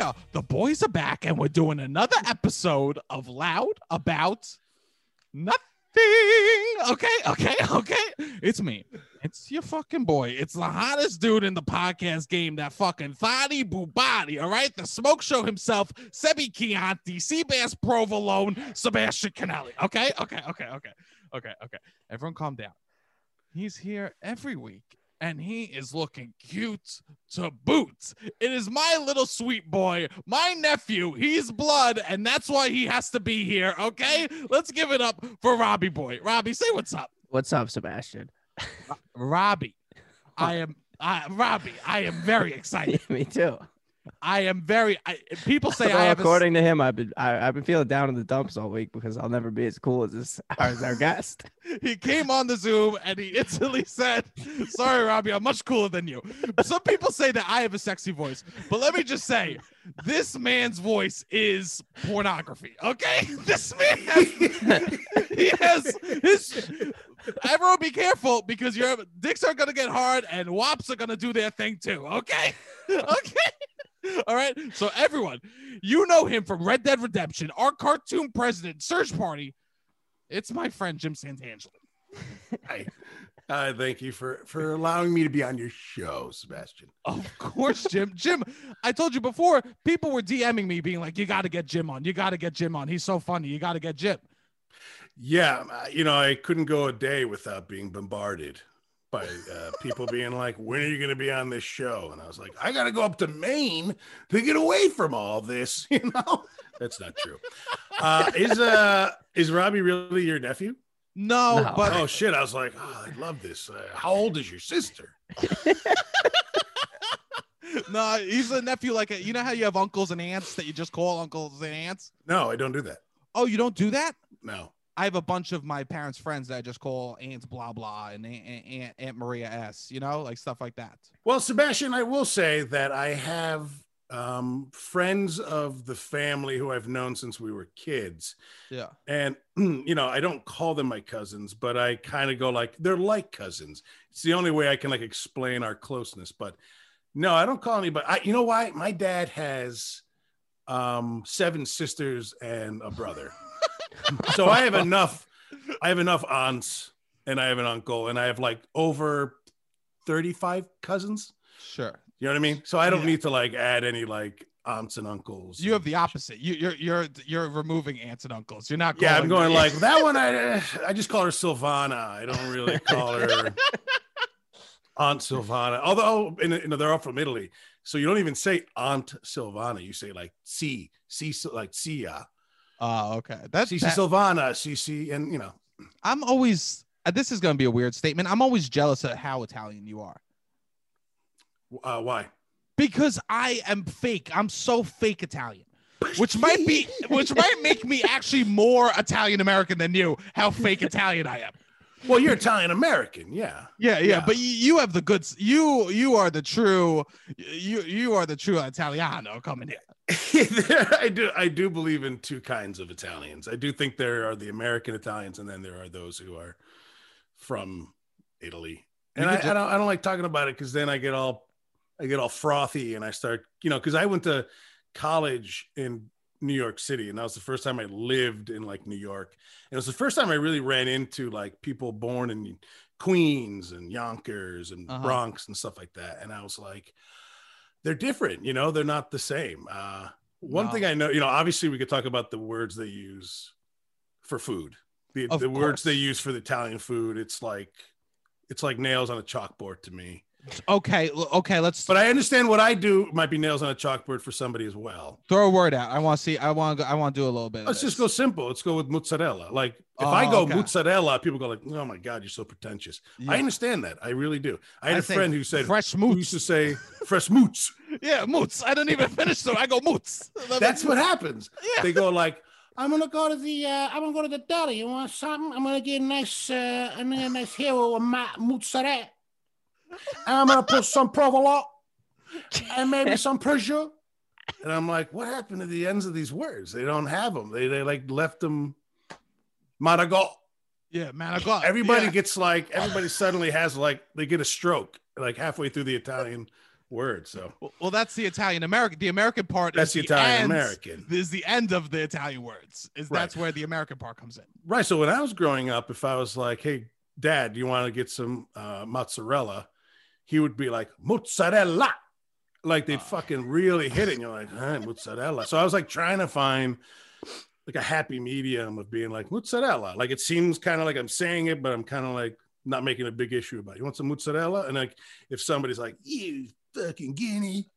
here. The boys are back, and we're doing another episode of Loud About Nothing. Okay, okay, okay. It's me. It's your fucking boy. It's the hottest dude in the podcast game, that fucking Thadi Bubati, all right? The smoke show himself, Sebi Chianti, Seabass Provolone, Sebastian Conelli. Okay, okay, okay, okay, okay, okay. Everyone calm down. He's here every week and he is looking cute to boot. It is my little sweet boy, my nephew. He's blood, and that's why he has to be here. Okay, let's give it up for Robbie boy. Robbie, say what's up. What's up, Sebastian? Robbie, I am. I, Robbie, I am very excited. Me too. I am very. I, people say Although I have. a according to him, I've been I, I've been feeling down in the dumps all week because I'll never be as cool as this as our guest. he came on the Zoom and he instantly said, Sorry, Robbie, I'm much cooler than you. Some people say that I have a sexy voice, but let me just say, this man's voice is pornography. Okay? This man has, he has his. Everyone be careful because your dicks are gonna get hard and wops are gonna do their thing too. Okay? Okay. All right. So everyone, you know him from Red Dead Redemption, our cartoon president, Search Party. It's my friend Jim Santangeli. Hi. Uh, thank you for for allowing me to be on your show, Sebastian. Of course, Jim. Jim, I told you before, people were DMing me being like, you got to get Jim on. You got to get Jim on. He's so funny. You got to get Jim. Yeah, you know, I couldn't go a day without being bombarded by uh, people being like, "When are you going to be on this show?" And I was like, "I got to go up to Maine to get away from all this." You know, that's not true. Uh, is uh is Robbie really your nephew? No, No. but Oh shit! I was like, "Oh, I love this." Uh, how old is your sister? no, he's a nephew. Like, a, you know how you have uncles and aunts that you just call uncles and aunts? No, I don't do that. Oh, you don't do that? No. I have a bunch of my parents' friends that I just call aunts blah blah and Aunt, Aunt, Aunt Maria S. You know, like stuff like that. Well, Sebastian, I will say that I have um, friends of the family who I've known since we were kids. Yeah. And, you know, I don't call them my cousins, but I kind of go like, they're like cousins. It's the only way I can like explain our closeness. But no, I don't call anybody. I, you know why? My dad has um, seven sisters and a brother. so I have enough, I have enough aunts and I have an uncle and I have like over 35 cousins. Sure. You know what I mean? So I don't Yeah. need to like add any like aunts and uncles. You have the opposite. You, you're you're you're removing aunts and uncles. You're not. Yeah, I'm going like that one. I I just call her Silvana. I don't really call her Aunt Silvana. Although, oh, and, and they're all from Italy, so you don't even say Aunt Silvana. You say like C, C, like Cia, Oh, okay. That's Cici that- Silvana, Cici, and you know. I'm always. uh, This is going to be a weird statement. I'm always jealous of how Italian you are Uh, why? because I am fake. I'm so fake Italian, which might be, which might make me actually more Italian American than you. How fake Italian I am. Well, you're Italian American, yeah. Yeah, yeah, Yeah. but you, you have the goods. You you are the true. You you are the true Italiano coming here. I do I do believe in two kinds of Italians. I do think there are the American Italians, and then there are those who are from Italy. And I, could ju- I don't I don't like talking about it because then I get all I get all frothy and I start you know because I went to college in New York City and that was the first time I lived in like New York. And it was the first time I really ran into like people born in Queens and Yonkers and Uh-huh. Bronx and stuff like that. And I was like, they're different, you know, they're not the same. Uh, one Wow. thing I know, you know, obviously we could talk about the words they use for food, the, the words they use for the Italian food. It's like, it's like nails on a chalkboard to me. Okay, okay. Let's But I understand what I do might be nails on a chalkboard for somebody as well. throw a word out. I want to see. I want. to. I want to do a little bit. Let's just go simple. Let's go with mozzarella. Like if Oh, I go okay. mozzarella, people go like, "Oh my god, you're so pretentious." I understand that. I really do. I had I a friend who said fresh who used to say fresh moots. Yeah, moots. I didn't even finish, so I go moots. That's what happens. Yeah. They go like, "I'm gonna go to the uh, I'm gonna go to the deli. You want something? I'm gonna get a nice uh, I'm gonna get a nice hero of my mozzarella. And I'm gonna put some provolone and maybe some prosciutto." And I'm like, "What happened to the ends of these words? They don't have them. They they like left them." Maragot. Yeah, man. I got Everybody yeah. gets like everybody suddenly has like they get a stroke like halfway through the Italian word. So Well, well, that's the Italian American. The American part that's is the Italian American. Is the end of the Italian words. Is Right. that's where the American part comes in. Right. So when I was growing up, if I was like, "Hey, Dad, do you want to get some uh, mozzarella?" He would be like, "Mozzarella," like they'd Oh. fucking really hit it. And you're like, huh, "Mozzarella." So I was like trying to find like a happy medium of being like mozzarella. Like it seems kind of like I'm saying it, but I'm kind of like not making a big issue about. It. You want some mozzarella? And like if somebody's like, "You fucking guinea,"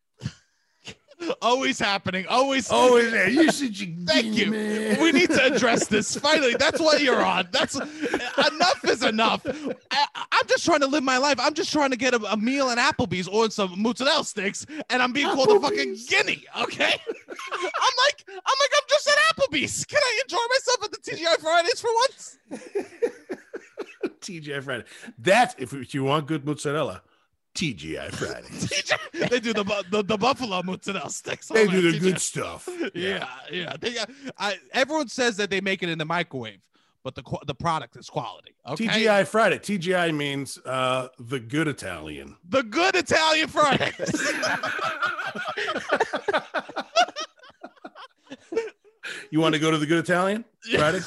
Always happening. Always. oh, you should. Thank you. man. We need to address this. Finally, that's what you're on. That's enough is enough. I, I'm just trying to live my life. I'm just trying to get a, a meal at Applebee's or some mozzarella sticks, and I'm being called a fucking guinea. Okay. I'm like, I'm like, I'm just at Applebee's. Can I enjoy myself at the TGI Fridays for once? TGI Friday. That's if you want good mozzarella, TGI Friday. TGI they do the, the the buffalo mozzarella sticks. they do the TGI good stuff. Yeah, yeah. They, got- I, everyone says that they make it in the microwave, but the the product is quality. Okay. TGI Friday. TGI means uh, the good Italian. the good Italian Fridays. You want to go to the good Italian Friday?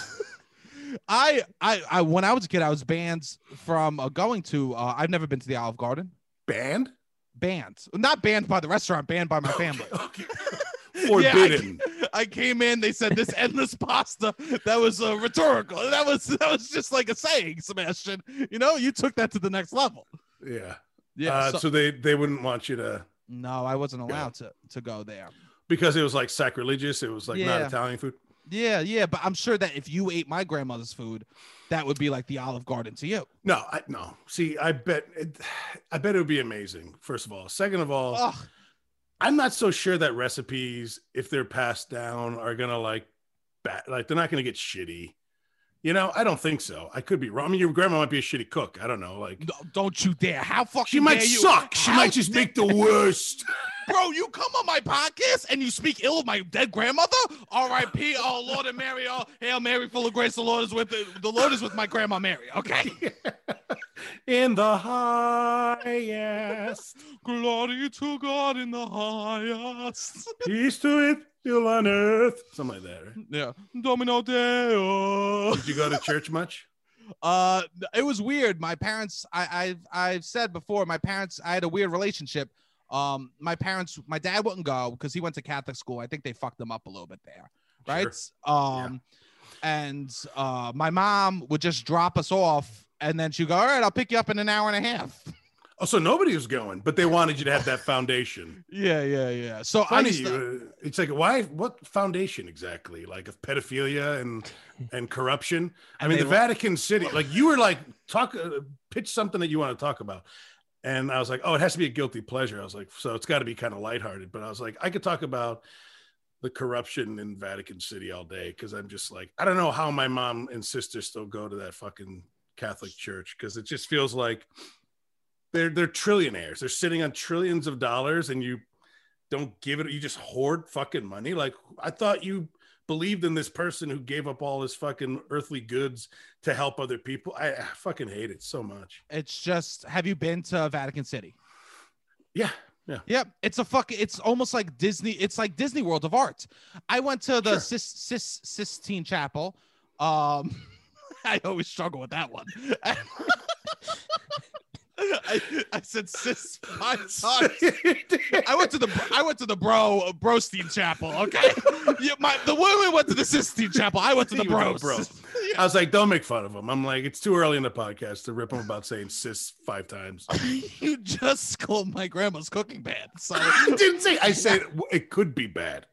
I, I, I, when I was a kid, I was banned from uh, going to. Uh, I've never been to the Olive Garden. Banned? Banned, not banned by the restaurant, banned by my family. Okay. Forbidden. I came in. They said this endless pasta. That was uh, rhetorical. That was that was just like a saying, Sebastian. You know, you took that to the next level. yeah. Yeah. uh, so- so, they they wouldn't want you to no, I wasn't allowed to to go there. because it was like sacrilegious. It was like not Italian food. Yeah, yeah, but I'm sure that if you ate my grandmother's food, that would be like the Olive Garden to you. No, I no. See, I bet it, I bet it would be amazing. First of all, second of all, Ugh. I'm not so sure that recipes, if they're passed down, are gonna like, bat, like they're not gonna get shitty. You know, I don't think so. I could be wrong. I mean, your grandma might be a shitty cook. I don't know. Like, No, don't you dare! How fucking she might you? suck. She How might just make the worst. Bro, you come on my podcast and you speak ill of my dead grandmother. R.I.P. Oh Lord and Mary. Oh Hail Mary, full of grace. The Lord is with the, the Lord is with my grandma Mary. Okay. In the highest, Glory to God in the highest. peace to it, still on earth. Something like that, right? Yeah. Domino Deo. Did you go to church much? Uh, it was weird. My parents, I, I've, I've said before, my parents, I had a weird relationship. Um, my parents, my dad wouldn't go because he went to Catholic school. I think they fucked him up a little bit there, right? Um, and uh, my mom would just drop us off, and then she'd go, "All right, I'll pick you up in an hour and a half." Oh, so nobody was going, but they wanted you to have that foundation. yeah, yeah, yeah. So Funny, used to, uh, it's like why? What foundation exactly? Like of pedophilia and and corruption. I And mean, the lo- Vatican City. Like you were like talk, uh, pitch something that you want to talk about, and I was like, oh, it has to be a guilty pleasure. I was like, so it's got to be kind of lighthearted. But I was like, I could talk about the corruption in Vatican City all day because I'm just like, I don't know how my mom and sister still go to that fucking Catholic church because it just feels like they're they're trillionaires. They're sitting on trillions of dollars, and you don't give it. You just hoard fucking money. Like I thought you believed in this person who gave up all his fucking earthly goods to help other people. I, I fucking hate it so much. it's just, have you been to Vatican City? Yeah, Yeah. Yep, it's a fucking. It's almost like Disney. It's like Disney World of Art. I went to the Sure. Sis, Sis, Sistine Chapel. Um, I always struggle with that one. I, I said sis five. I went to the I went to the bro Brostein Chapel. Okay, yeah, my the women went to the Sistine Chapel. I went to the You went bros. the I was like, don't make fun of him. I'm like, it's too early in the podcast to rip him about saying cis five times. you just called my grandma's cooking bad, so I didn't say. I said it could be bad.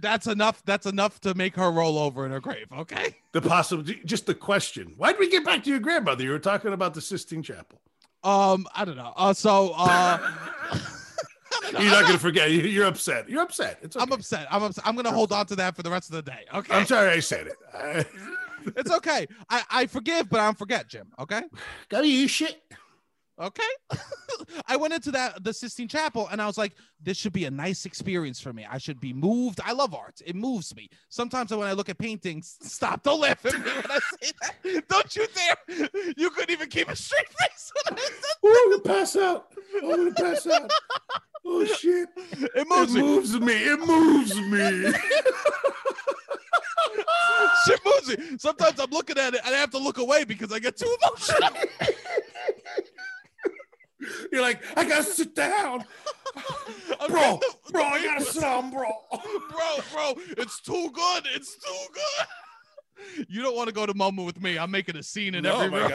that's enough. That's enough to make her roll over in her grave. Okay. The possible, just the question. Why did we get back to your grandmother? You were talking about the Sistine Chapel. Um, I don't know. Uh, so uh, You're not to forget. You- You're upset. You're upset. It's okay. I'm upset. I'm upset. I'm gonna hold on to that for the rest of the day. Okay. I'm sorry I said it. I- it's okay. I I forgive, but I don't forget, Jim. Okay. Go to you shit. Okay. I went into that the Sistine Chapel and I was like, this should be a nice experience for me. I should be moved. I love art. It moves me. Sometimes when I look at paintings, stop, don't laugh at me when I say that. Don't you dare. You couldn't even keep a straight face when I said Ooh, I'm gonna pass out. I'm gonna pass out. Oh shit! It It moves me. moves me. It moves me. Shit moves me. Sometimes I'm looking at it and I have to look away because I get too emotional. You're like, I gotta sit down, bro. Bro, I gotta sit down, bro. bro, bro, it's too good. It's too good. You don't want to go to moment with me. I'm making a scene in No, every room.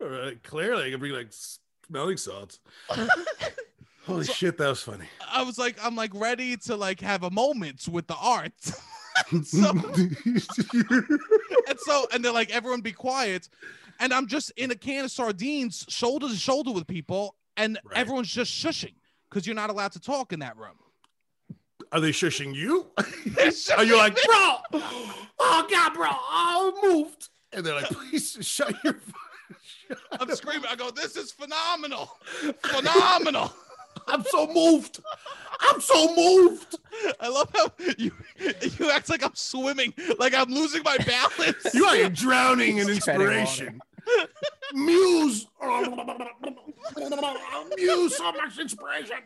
all right, uh, Clearly, I can bring like smelling salts. Holy So- shit, that was funny. I was like, I'm like ready to like have a moment with the art. so and so and they're like, everyone be quiet. And I'm just in a can of sardines, shoulder to shoulder with people, and Right. everyone's just shushing because you're not allowed to talk in that room. Are they shushing you? They're you like, bro? Oh god, bro! Oh, I moved. And they're like, please shut your. Shut I'm screaming. I go, this is phenomenal. Phenomenal. I'm so moved. I'm so moved. I love how you you act like I'm swimming, like I'm losing my balance. You are drowning in He's treading water. inspiration. Muse. Muse, so much inspiration.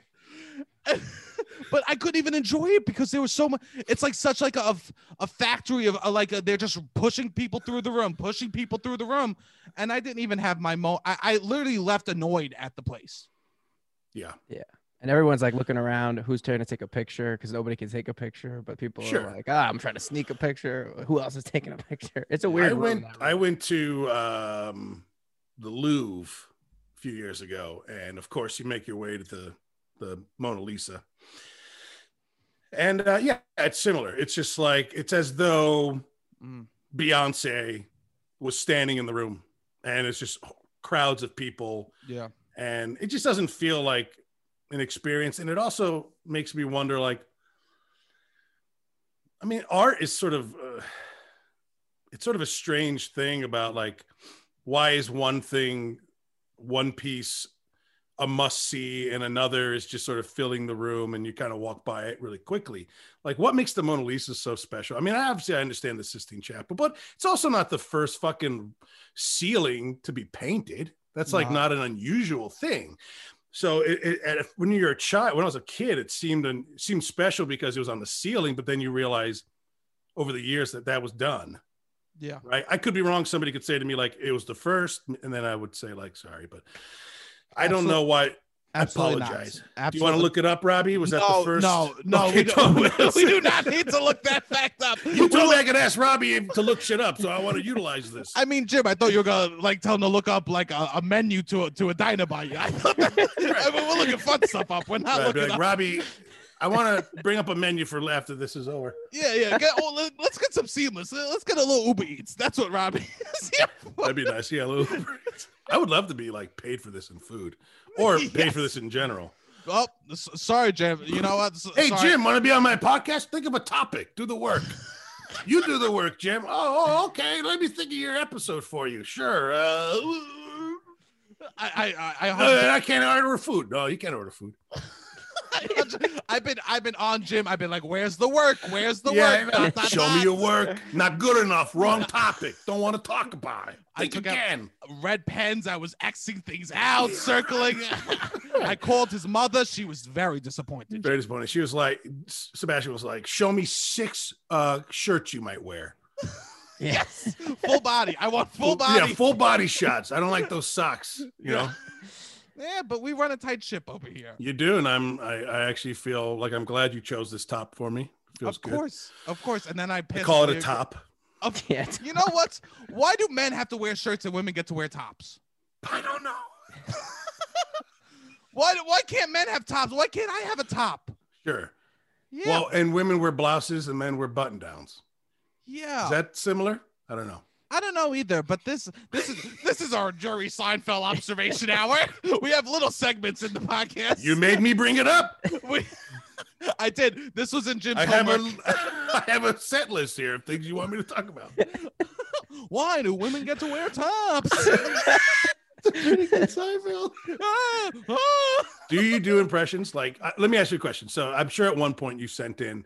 but I couldn't even enjoy it because there was so much. It's like such like a a factory of uh, like a, they're just pushing people through the room, pushing people through the room, and I didn't even have my mo. I, I literally left annoyed at the place. Yeah. Yeah. And everyone's like looking around, who's trying to take a picture because nobody can take a picture, but people Sure. are like, ah, I'm trying to sneak a picture. Who else is taking a picture? It's a weird. I went. I went to um, the Louvre a few years ago, and of course, you make your way to the the Mona Lisa. And uh, yeah, it's similar. It's just like it's as though Mm. Beyonce was standing in the room, and it's just crowds of people, Yeah, and it just doesn't feel like an experience. And it also makes me wonder, like, I mean, art is sort of uh, it's sort of a strange thing about like why is one thing one piece a must see and another is just sort of filling the room and you kind of walk by it really quickly? Like what makes the mona lisa so special? I mean obviously i understand the sistine chapel but it's also not the first fucking ceiling to be painted that's like No. not an unusual thing so it, it, when you're a child when i was a kid it seemed it seemed special because it was on the ceiling but then you realize over the years that that was done yeah. right? I could be wrong. Somebody could say to me like it was the first, and then I would say like sorry, but I don't know why. I Absolutely not. apologize. Do you want to look it up, Robbie? Was that no, the first? No, no, Okay, we, don't, we do not need to look that fact up. You told me I could ask Robbie to look shit up, so I want to utilize this. I mean, Jim, I thought you were gonna like tell him to look up like a, a menu to a, to a dynamite. I thought that, I mean, we're looking fun stuff up. We're not Right, looking like, up. Robbie, I want to bring up a menu for after this is over. Yeah, yeah. Get, oh, let, us get some seamless. Let's get a little Uber Eats. That's what Robbie is here for. That'd be nice. Yeah, a little. Uber Eats. I would love to be like paid for this in food, or paid for this in general. Oh, sorry, Jim. You know what? S- Hey, sorry. Jim, want to be on my podcast? Think of a topic. Do the work. you do the work, Jim. Oh, oh, okay. Let me think of your episode for you. Sure. Uh, I, I, I, I, uh, I can't order food. No, you can't order food. I've been, I've been on Jim. I've been like, "Where's the work? Where's the yeah, work?" Dot, dot, show dot. me your work. Not good enough. Wrong topic. Don't want to talk about it. I Think took again. red pens. I was Xing things out, circling. I called his mother. She was very disappointed. Very disappointing. She was like, Sebastian was like, show me six uh, shirts you might wear. Yes. Full body. I want full body. Yeah, full body shots. I don't like those socks. You know, Yeah, but we run a tight ship over here. you do, and I'm. I, I actually feel like I'm glad you chose this top for me. It feels of good. course, of course. And then I I call it a top. Of, Yeah. you know what? Why do men have to wear shirts and women get to wear tops? I don't know. Why? Why can't men have tops? Why can't I have a top? Sure. Yeah, Well, and women wear blouses and men wear button downs. yeah. Is that similar? I don't know. I don't know either, but this this is this is our Jerry Seinfeld observation hour. We have little segments in the podcast. You made me bring it up. We, I did. This was in Jim's I have a I have a set list here of things you want me to talk about. Why do women get to wear tops? Ah, ah. Do you do impressions? Like, uh, let me ask you a question. So, I'm sure at one point you sent in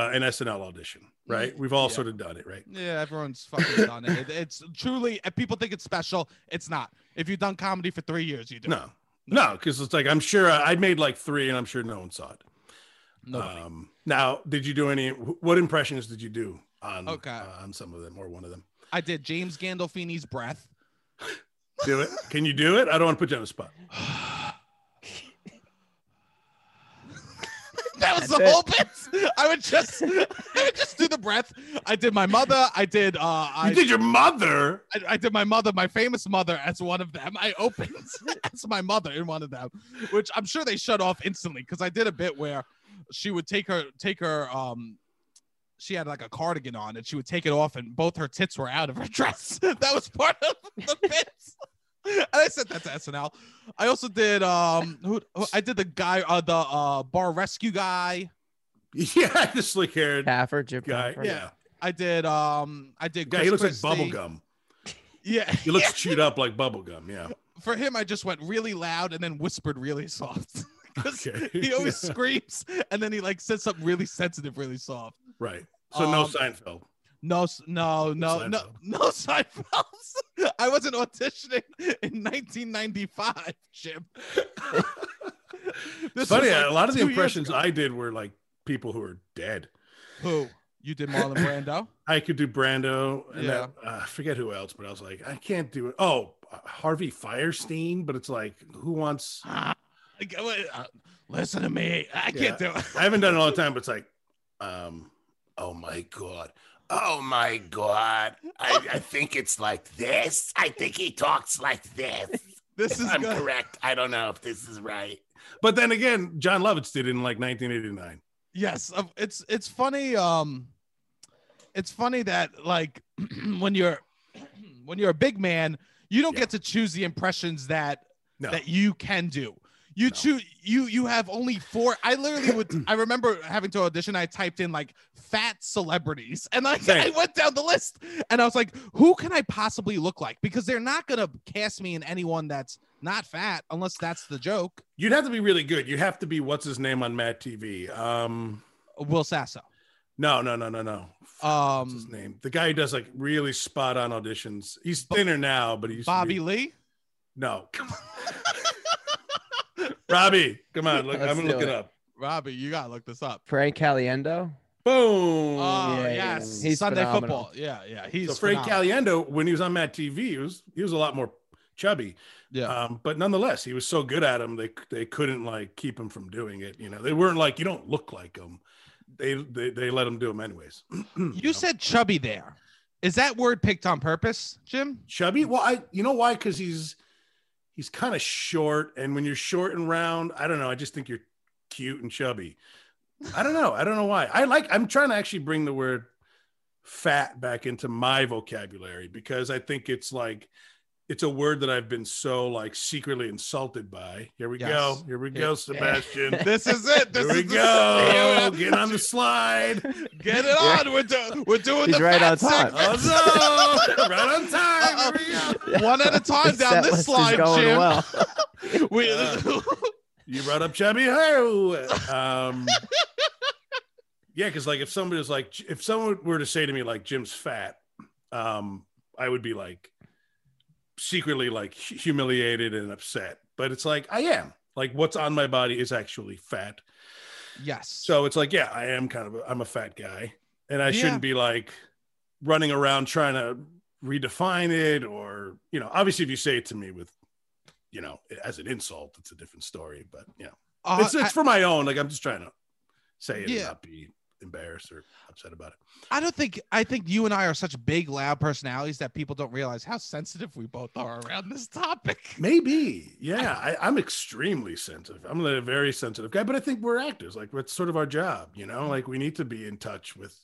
uh, an SNL audition, right? We've all Yeah. sort of done it, right? Yeah, everyone's fucking done it. It- It's truly. If people think it's special, it's not. If you've done comedy for three years, you do. No, No, because it's like I'm sure I I made like three, and I'm sure no one saw it. Nobody. Um, now, did you do any? What impressions did you do on Okay. uh, on some of them or one of them? I did James Gandolfini's breath. Do it. Can you do it? I don't want to put you on the spot. that was That's the it. whole bit. I would just, I would just do the breath. I did my mother. I did. uh I You did your mother. I, I did my mother, my famous mother, as one of them. I opened as my mother in one of them, which I'm sure they shut off instantly because I did a bit where she would take her take her um she had like a cardigan on and she would take it off and both her tits were out of her dress. that was part of the bits. And I said that to SNL. I also did um who, who I did the guy uh the uh bar rescue guy. Yeah, the slick haired Taffer, Jim guy. Taffer. Yeah, I did um I did guy. He looks like Christie. bubble gum. Yeah. He looks chewed up like bubble gum. Yeah. for him, I just went really loud and then whispered really soft. 'Cause Okay. he always screams and then he like says something really sensitive, really soft. Right. So no Um, Seinfeld. No, no, no, no, no Seinfelds. I wasn't auditioning in 1995, Jim. This Funny, like, a lot of the impressions. I did were like people who are dead. Who? You did Marlon Brando? I could do Brando, and Yeah. that, uh, I forget who else, but I was like, I can't do it. Oh, Harvey Fierstein, but it's like, who wants? Uh, Listen to me. I Yeah. can't do it. I haven't done it all the time, but it's like, um, oh my god, Oh my god. I, I think it's like this. I think he talks like this. This is I'm good. correct. I don't know if this is right. but then again, Jon Lovitz did it in like 1989. yes it's it's funny um it's funny that like when you're when you're a big man you don't Yeah. get to choose the impressions that No, that you can do you No. choose you you have only four i literally would i remember having to audition i typed in like fat celebrities and like i went down the list and i was like who can i possibly look like because they're not gonna cast me in anyone that's not fat unless that's the joke you'd have to be really good. You have to be what's his name on MADtv. Um, will sasso no, no, no, no, no. What's his um name? The guy who does like really spot on auditions. He's thinner now, but he's bobby lee No, come on. Robbie, come on. Look, Let's I'm gonna look it it. up. Robbie, you gotta look this up. Frank Caliendo. Boom. Oh yeah, yes, he's Sunday phenomenal. football. Yeah, yeah. He's so Frank phenomenal. Caliendo, when he was on MADtv, he was he was a lot more chubby. Yeah, Um, but nonetheless, he was so good at him, they they couldn't like keep him from doing it. You know, they weren't like you don't look like him. They they, they let him do them anyways. you said chubby there. Is that word picked on purpose, Jim? chubby. Well, I you know why? Because he's he's kind of short, and when you're short and round, I don't know. I just think you're cute and chubby. I don't know. I don't know why. I like. I'm trying to actually bring the word fat back into my vocabulary because I think it's like it's a word that I've been so like secretly insulted by. Here we Yes. go. Here we go, Sebastian. This is it. This Here we go. Get on the slide. Get it on. We're, do- we're doing He's the right on time. segment. Oh no! Right on time. Here we go. One at a time down this slide, going Jim. well. We, You brought up Chubby Ho. Um, yeah, because like if somebody was like, if someone were to say to me like Jim's fat, um, I would be like secretly like humiliated and upset. But it's like I am. Like what's on my body is actually fat. yes. So it's like, yeah, I am kind of a, I'm a fat guy, and I Yeah. shouldn't be like running around trying to redefine it or you know, obviously if you say it to me with you know as an insult, it's a different story. But you know, Uh, it's it's for my own. Like I'm just trying to say it Yeah. and not be embarrassed or upset about it. I, don't think I think you and I are such big, loud personalities that people don't realize how sensitive we both are around this topic. Maybe, yeah. I, I'm extremely sensitive. I'm a very sensitive guy, but I think we're actors. Like it's sort of our job, you know. Like we need to be in touch with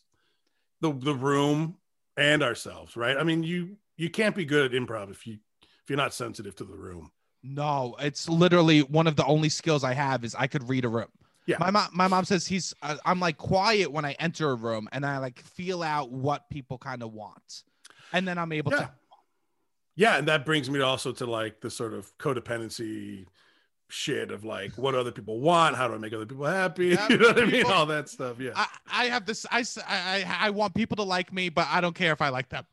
the the room and ourselves, right? I mean, you you can't be good at improv if you if you're not sensitive to the room. No, it's literally one of the only skills I have is I could read a room. Yeah. My mom, my mom says he's. Uh, I'm like quiet when I enter a room, and I like feel out what people kind of want, and then I'm able Yeah. to. Yeah, and that brings me also to like the sort of codependency shit of like what other people want, how do I make other people happy? Yeah, you know what I mean? All that stuff. Yeah. I, I have this. I, I i want people to like me, but I don't care if I like them.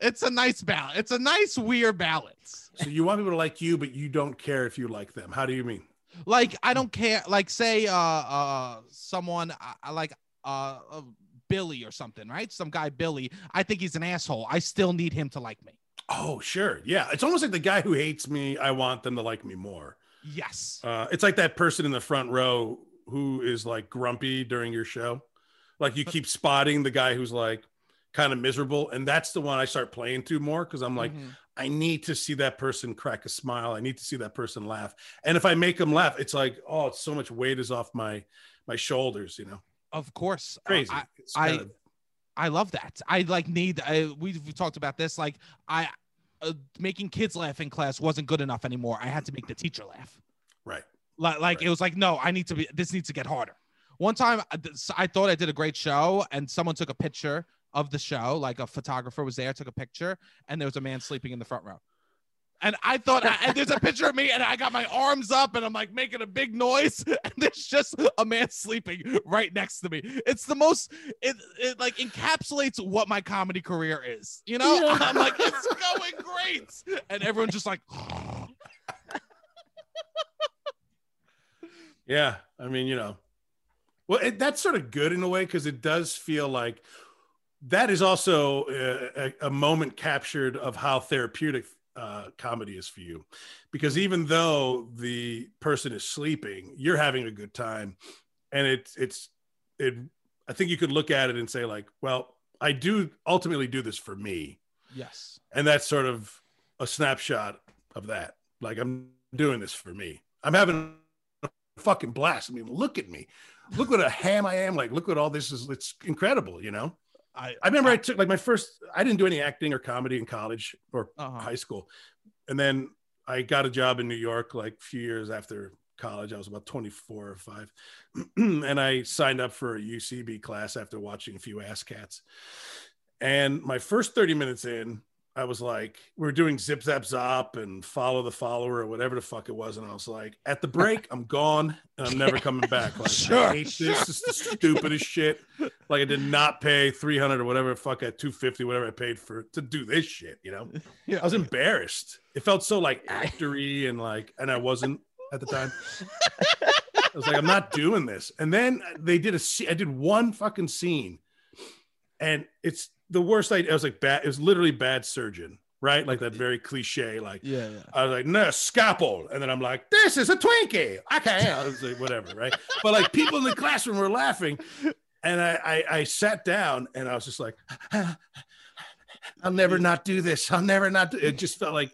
It's a nice balance. It's a nice weird balance. So you want people to like you, but you don't care if you like them. How do you mean? Like I don't care. Like say uh uh someone I, I like uh, uh Billy or something, right? Some guy Billy. I think he's an asshole. I still need him to like me. Oh, sure. Yeah. It's almost like the guy who hates me, I want them to like me more. Yes. Uh, it's like that person in the front row who is like grumpy during your show. Like you keep spotting the guy who's like kind of miserable. And that's the one I start playing to more because I'm like, Mhm. I need to see that person crack a smile. I need to see that person laugh. And if I make them laugh, it's like, oh, it's so much weight is off my my shoulders, you know. of course. Uh, Crazy. I, I- kind of- I love that. I like need. I, we've, talked about this. Like I, uh, making kids laugh in class wasn't good enough anymore. I had to make the teacher laugh. right. Like, like Right. it was like, no, I need to be. This needs to get harder. One time, I- this- I thought I did a great show, and someone took a picture of the show. Like a photographer was there, took a picture, and there was a man sleeping in the front row. And I thought, and there's a picture of me, and I got my arms up, and I'm like making a big noise, and there's just a man sleeping right next to me. It's the most, it, it like encapsulates what my comedy career is. You know, Yeah. I'm like, it's going great, and everyone's just like, Yeah, I mean, you know, well, it, that's sort of good in a way because it does feel like that is also a, a, moment captured of how therapeutic uh, comedy is for you. Because even though the person is sleeping, you're having a good time, and it's it's it. I think you could look at it and say like, well, I do ultimately do this for me, yes. and that's sort of a snapshot of that. Like I'm doing this for me. I'm having a fucking blast. I mean, look at me. Look what a ham I am. Like, look what all this is. It's incredible, you know? I, I remember I took like my first, I didn't do any acting or comedy in college or uh-huh. high school. And then I got a job in New York like a few years after college. I was about 24 or five. and I signed up for a UCB class after watching a few ass cats. And my first 30 minutes in, I was like, we are doing zip zap zop and follow the follower or whatever the fuck it was. And I was like, at the break, I'm gone and I'm never coming back. Like, Sure, I hate sure. this. This is the stupidest shit. Like I did not pay 300 or whatever fuck at 250, whatever I paid for to do this shit, you know? Yeah. I was embarrassed. It felt so like actory and like, and I wasn't at the time. I was like, I'm not doing this. And then they did a scene. I did one fucking scene, and it's the worst. I, I was like, bad. It was literally bad surgeon, right? Like that very cliche. Like yeah, yeah. I was like, no scalpel, and then I'm like, this is a Twinkie. Okay, I was like, whatever, right? But like people in the classroom were laughing, and I I, I sat down and I was just like. I'll never not do this. I'll never not do it. Just felt like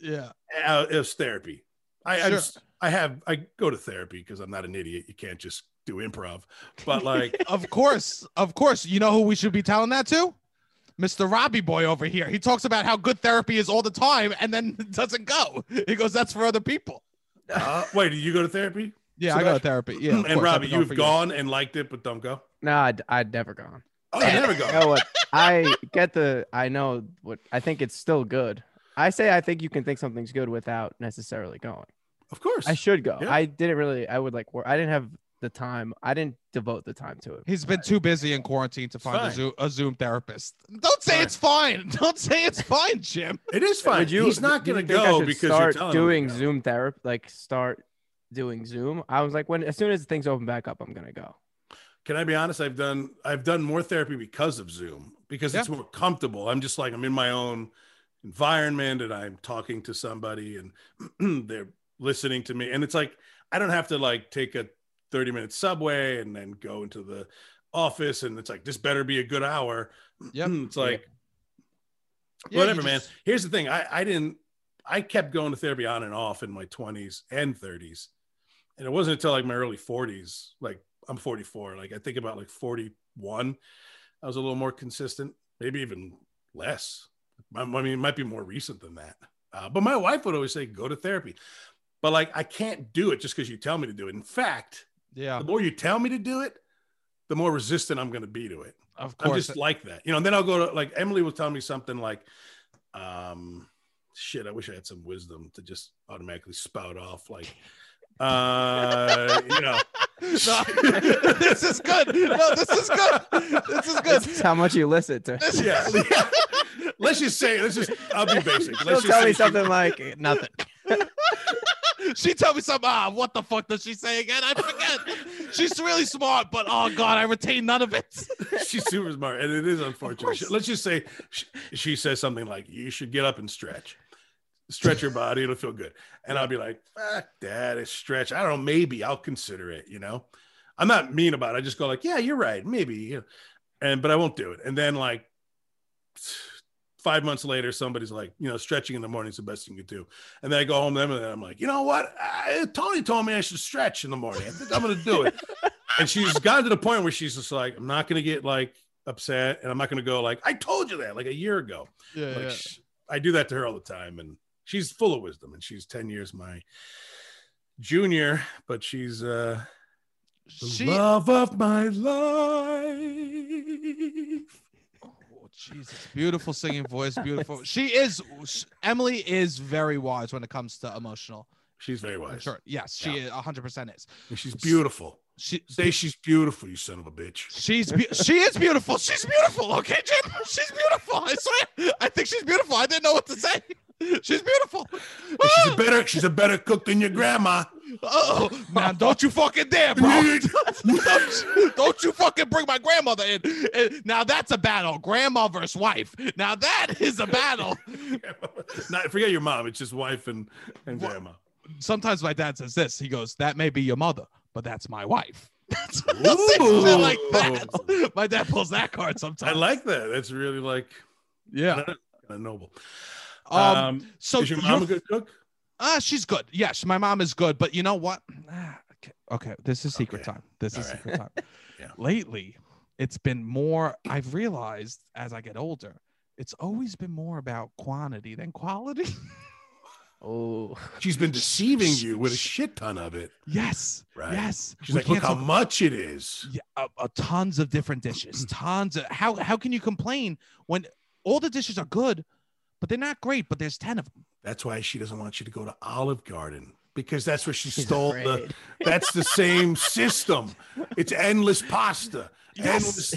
Yeah. uh, it was therapy. I Sure. s- I have I go to therapy because I'm not an idiot. You can't just do improv. But like Of course, of course. You know who we should be telling that to? Mr. Robbie Boy over here. He talks about how good therapy is all the time and then doesn't go. He goes, that's for other people. uh, wait, do you go to therapy? Yeah, So I go to therapy. Yeah. and course, Robbie, you've for gone and liked it, but don't go. No, I'd, I'd never gone. Oh, you never go. You know what? I get the. I know what. I think it's still good. I say I think you can think something's good without necessarily going. Of course. I should go. Yeah. I didn't really. I would like. I didn't have the time. I didn't devote the time to it. He's been too busy in quarantine to find a Fine. Zoom, a Zoom therapist. Don't say Fine. it's fine. Don't say it's fine, Jim. it is fine. Would you? He's not gonna go should because you're start telling him doing to go. Zoom therapy. Like start doing Zoom. I was like, when as soon as things open back up, I'm gonna go. Can I be honest? I've done I've done more therapy because of Zoom because it's more comfortable. I'm just like I'm in my own environment and I'm talking to somebody and they're listening to me and it's like I don't have to like take a 30 minute subway and then go into the office and it's like this better be a good hour. yeah it's like Yeah, whatever, you man. just- Here's the thing. I, I didn't I kept going to therapy on and off in my 20s and 30s. And it wasn't until like my early 40s, like I'm 44, like I think about like 41, I was a little more consistent, maybe even less. I I mean, it might be more recent than that. Uh, but my wife would always say, go to therapy. But like, I can't do it just because you tell me to do it. In fact, Yeah, the more you tell me to do it, the more resistant I'm going to be to it. of course. I'm just like that, you know. And then I'll go to like Emily will tell me something like, um, shit. I wish I had some wisdom to just automatically spout off like, uh, you know, No, this is good. No, this is good. This is good. This is how much you listen to. This- yeah. let's just say, let's just, I'll be basic. She'll Let's just tell say me she- something like nothing. She tell me something. Ah, what the fuck does she say again? I forget. She's really smart, but oh god, I retain none of it. she's super smart, and it is unfortunate. Let's just say she, she says something like, "You should get up and stretch, stretch your body; it'll feel good." And I'll be like, "Fuck that, it's stretch. I don't know, maybe I'll consider it." You know, I'm not mean about it. I just go like, "Yeah, you're right, maybe," and but I won't do it. And then like five months later, somebody's like, you know, stretching in the morning is the best thing you can do. And then I go home them and I'm like, you know what? I, Tony told me I should stretch in the morning. I think I'm going to do it. and she's gotten to the point where she's just like, I'm not going to get like upset and I'm not going to go like, I told you that like a year ago. Yeah, Like sh- I do that to her all the time. And she's full of wisdom and she's 10 years my junior, but she's uh, the She. love of my life. Jesus, beautiful singing voice, beautiful. She is sh- Emily is very wise when it comes to emotional. She's very wise. sure. Yes, she is 100% is. And she's beautiful. She Say she's beautiful, you son of a bitch. She's be- she is beautiful. She's beautiful. Okay, Jim. She's beautiful. I swear. I think she's beautiful. I didn't know what to say. She's beautiful. She's a better she's a better cook than your grandma. Oh man, don't you fucking dare, bro. don't, don't you fucking bring my grandmother in. Eh, Now that's a battle. Grandma versus wife. Now that is a battle. Not forget your mom. It's just wife and and What? grandma. Sometimes my dad says this. He goes, "That may be your mother, but that's my wife." Say like that. My dad pulls that card sometimes. I like that. That's really like yeah. kind of noble. Um. Um, So is your mom a good cook? Ah, she's good. Yes, my mom is good, but you know what? Ah, okay, okay, this is secret Okay. time. This is All right. secret time. Yeah. Lately, it's been more. I've realized as I get older, it's always been more about quantity than quality. Oh, She's been deceiving you with a shit ton of it. yes, Right. yes. She's We like, look how talk- much it is. yeah, uh, uh, tons of different dishes. Tons of how how can you complain when all the dishes are good, but they're not great. But there's ten of them. That's why she doesn't want you to go to Olive Garden because that's where she she's stole the. That's the same system. It's endless pasta, endless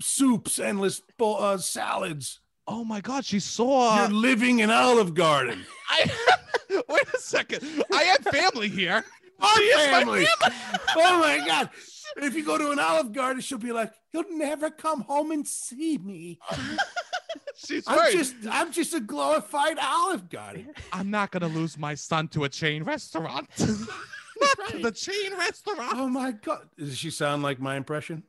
soups, endless uh, salads. Oh my God, she saw. You're living in Olive Garden. I wait a second. I have family here. Our She is my family. oh my god! If you go to an Olive Garden, she'll be like, "You'll never come home and see me. She's I'm right. just, I'm just a glorified Olive Garden." I'm not gonna lose my son to a chain restaurant. not to the chain restaurant. Oh my god! Does she sound like my impression?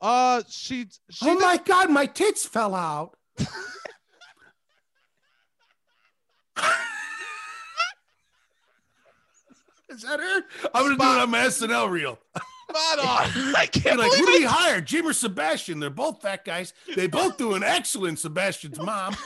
Uh, she she oh does- my god! My tits fell out. Is that her? I'm gonna do it on my SNL reel. Spot on. I can't like, who do we hire? Jim or Sebastian? They're both fat guys. They both do an excellent Sebastian's mom.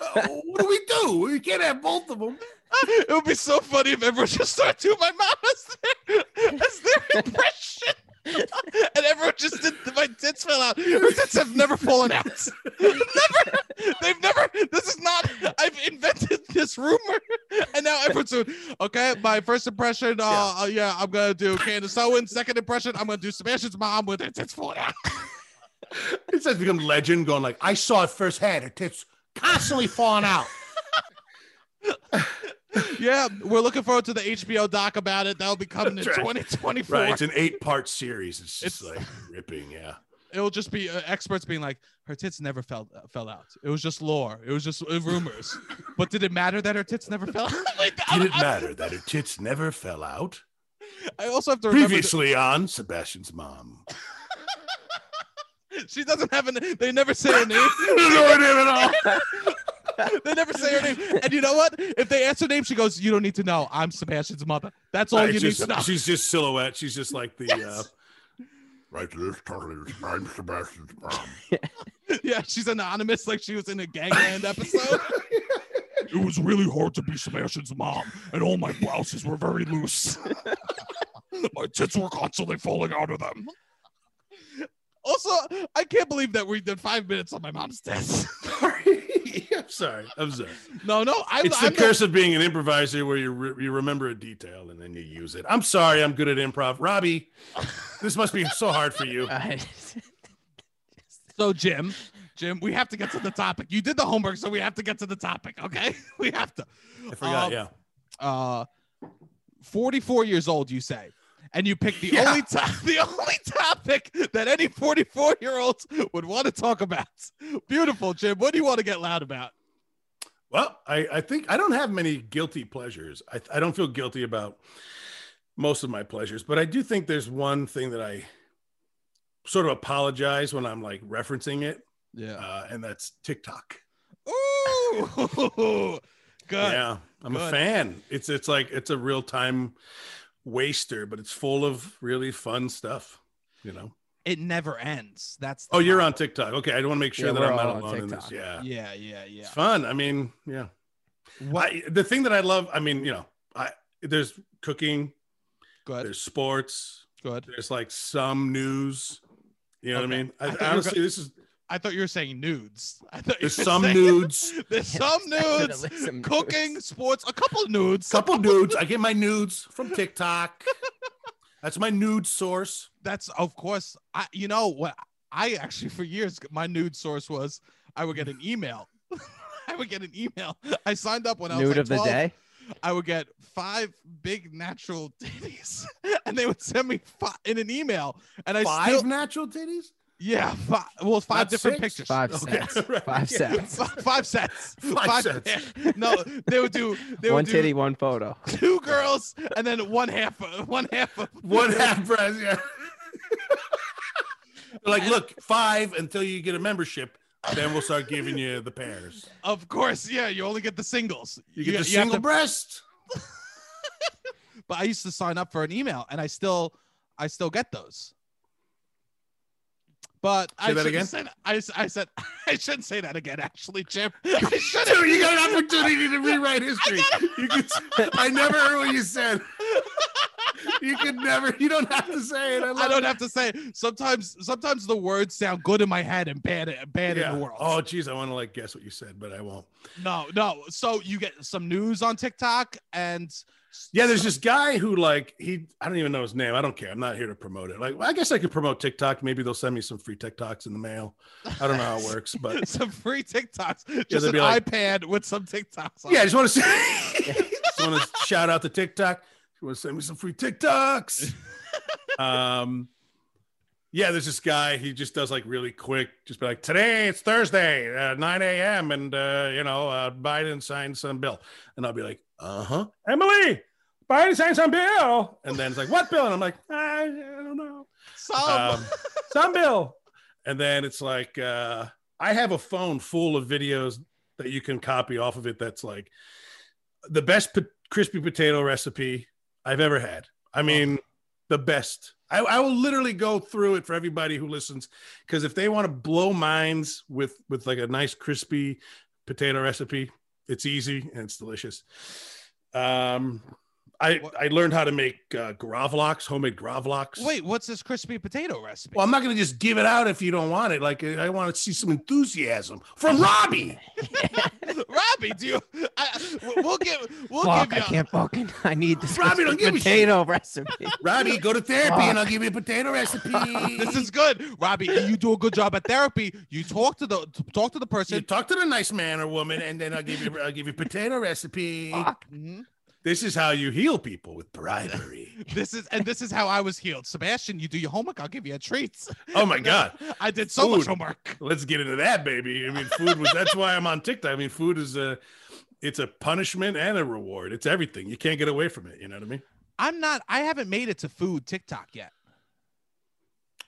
Uh, what do we do? We can't have both of them. It would be so funny if everyone just started doing my mom as their, as their impression. and everyone just did my tits fell out. Her tits have never fallen out. never. They've never. This is not. I've invented this rumor, and now everyone's doing. Okay, my first impression. Uh, uh, yeah, I'm gonna do Candace Owens. Second impression, I'm gonna do Sebastian's mom with her tits falling out. It's has become legend, going like, I saw it firsthand. Her tits constantly falling out. yeah, we're looking forward to the HBO doc about it. That'll be coming in That's right. 2024. Right. It's an eight-part series. It's just It's- like ripping. Yeah. it'll just be uh, experts being like her tits never fell uh, fell out it was just lore it was just uh, rumors but did it matter that her tits never fell out like, Did it I, matter that her tits never fell out? I also have to remember that Previously on Sebastian's mom. She doesn't have an they never say her name I don't know her name at all. they never say her name and you know what if they ask her name she goes you don't need to know i'm sebastian's mother that's all you need to know She's just silhouette. She's just like the. Uh, Yes. Right this time, I'm Sebastian's mom. yeah she's anonymous like she was in a gangland episode it was really hard to be sebastian's mom and all my blouses were very loose my tits were constantly falling out of them also i can't believe that we did five minutes on my mom's tits I'm sorry. I'm sorry. no no I, It's the I'm curse of being an improviser where you re- you remember a detail and then you use it. I'm sorry. I'm good at improv. Robbie, this must be so hard for you. So jim Jim, we have to get to the topic. You did the homework, so we have to get to the topic. Okay, we have to. I forgot. Um, yeah. Uh, 44 years old, you say, and you pick the Yeah. only to- the only topic that any 44 year old would want to talk about. Beautiful, Jim. What do you want to get loud about? Well, I, I think I don't have many guilty pleasures. I, I don't feel guilty about most of my pleasures, but I do think there's one thing that I sort of apologize when I'm like referencing it, Yeah. uh, and that's TikTok. Ooh, good. Yeah, I'm a fan. It's it's like it's a real time waster, but it's full of really fun stuff. You know. It never ends. That's Oh, you're on. TikTok. Okay, I want to make sure Yeah, that I'm not all on alone in this. Yeah. Yeah, yeah, yeah. It's fun. I mean, yeah. What? I, the thing that I love, I mean, you know, I there's cooking, Good. there's sports, Good. there's like some news. You know what I mean? I I, thought you were honestly, go- this is I thought you were saying nudes. I thought there's some saying- nudes, There's some nudes, some cooking, nudes. sports, a couple of nudes. couple nudes. I get my nudes from TikTok. That's my nude source. That's of course. I you know what I actually for years my nude source was I would get an email. I would get an email. I signed up when I was Nude like of the 12. day. I would get five big natural titties, and they would send me five in an email. And I Five still, natural titties. Yeah, five, well, five Not different six? pictures. Five Okay. sets. Right. Five Yeah. sets. Five, five sets. Five sets. yeah. No, they would do. They One would do titty, one photo. two girls, and then one half. One half of One half breast. Yeah. Like, look, five until you get a membership. Then we'll start giving you the pairs. Of course, yeah. You only get the singles. You get the have single to- breast. but I used to sign up for an email, and I still, I still get those. But I Say that shouldn't again? say that. I, I said I shouldn't say that again. Actually, Jim, I. Dude, you got an opportunity to rewrite history. You could, I never heard what you said. You could never. You don't have to say it. I, I don't it. have to say. It. Sometimes, sometimes the words sound good in my head and bad, bad Yeah. in the world. Oh, geez, I want to like guess what you said, but I won't. no, no. So you get some news on TikTok, and Yeah, there's this guy who like he. I don't even know his name. I don't care. I'm not here to promote it. Like, well, I guess I could promote TikTok. Maybe they'll send me some free TikToks in the mail. I don't know how it works, but some free TikToks, just they'd an like- iPad with some TikToks. On yeah, I just want to say, just want to shout out to TikTok. You want to send me some free TikToks? um, yeah, there's this guy. He just does like really quick. Just be like, today it's Thursday, uh, 9 a.m. and uh, you know uh, Biden signed some bill, and I'll be like, uh huh, Emily, Biden signed some bill, and then it's like, what bill? And I'm like, I, I don't know some. um, some bill. And then it's like uh, I have a phone full of videos that you can copy off of it. That's like the best po- crispy potato recipe I've ever had. I mean, the best. I, I will literally go through it for everybody who listens because if they want to blow minds with with like a nice crispy potato recipe, it's easy and it's delicious. Um, I What- I learned how to make uh, gravlax, homemade gravlax. Wait, what's this crispy potato recipe? Well, I'm not going to just give it out if you don't want it. Like, I want to see some enthusiasm from Robbie. Robbie, do you? I, we'll give. We'll Fuck, give I can't fucking. I need this Robbie, don't crispy give a shit. potato recipe. Robbie, go to therapy Fuck. and I'll give you a potato recipe. This is good, Robbie. You do a good job at therapy. You talk to the talk to the person. You person. talk to the nice man or woman, and then I'll give you I'll give you a potato recipe. Fuck. Mhm. This is how you heal people with bribery. This is and this is how I was healed. Sebastian, you do your homework. I'll give you a treat. Oh my god. I did so much homework. Let's get into that, baby. I mean, food was that's why I'm on TikTok. I mean, food is a it's a punishment and a reward. It's everything. You can't get away from it. You know what I mean? I'm not. I haven't made it to food TikTok yet.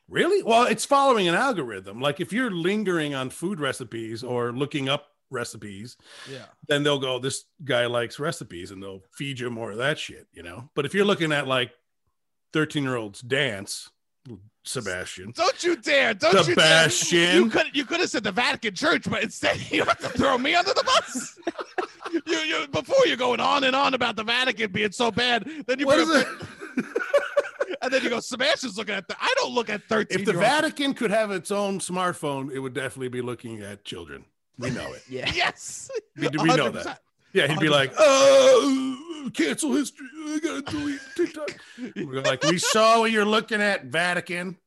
Really? Well, it's following an algorithm. Like if you're lingering on food recipes or looking up recipes, Yeah. then they'll go, this guy likes recipes and they'll feed you more of that shit, you know? But if you're looking at like 13 year olds dance, Sebastian, Don't you dare! Don't you dare! Sebastian. You could you could have said the Vatican Church, but instead you have to throw me under the bus. you you before you're going on and on about the Vatican being so bad, then you what is it? and then you go, Sebastian's looking at the. I don't look at thirteen. if the. Vatican could have its own smartphone, it would definitely be looking at children. We know it. Yeah. yes, We, we know that. Yeah, he'd be like, "Oh, cancel history. I gotta delete TikTok." We're like, "We saw what you're looking at, Vatican."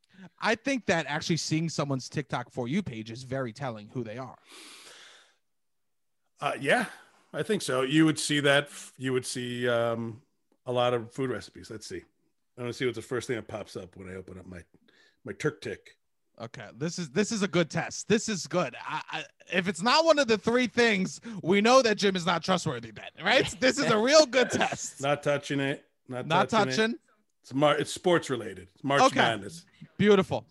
I think that actually seeing someone's TikTok for you page is very telling who they are. Uh, yeah, I think so. You would see that. You would see um, a lot of food recipes. Let's see. I want to see what's the first thing that pops up when I open up my my Turk Tick. Okay, this is this is a good test. This is good. I, I, if it's not one of the three things, we know that Jim is not trustworthy. Then, right? this is a real good test. Not touching it. Not, Not touching. it. It's mar- It's sports related. It's March Okay. Madness. Beautiful,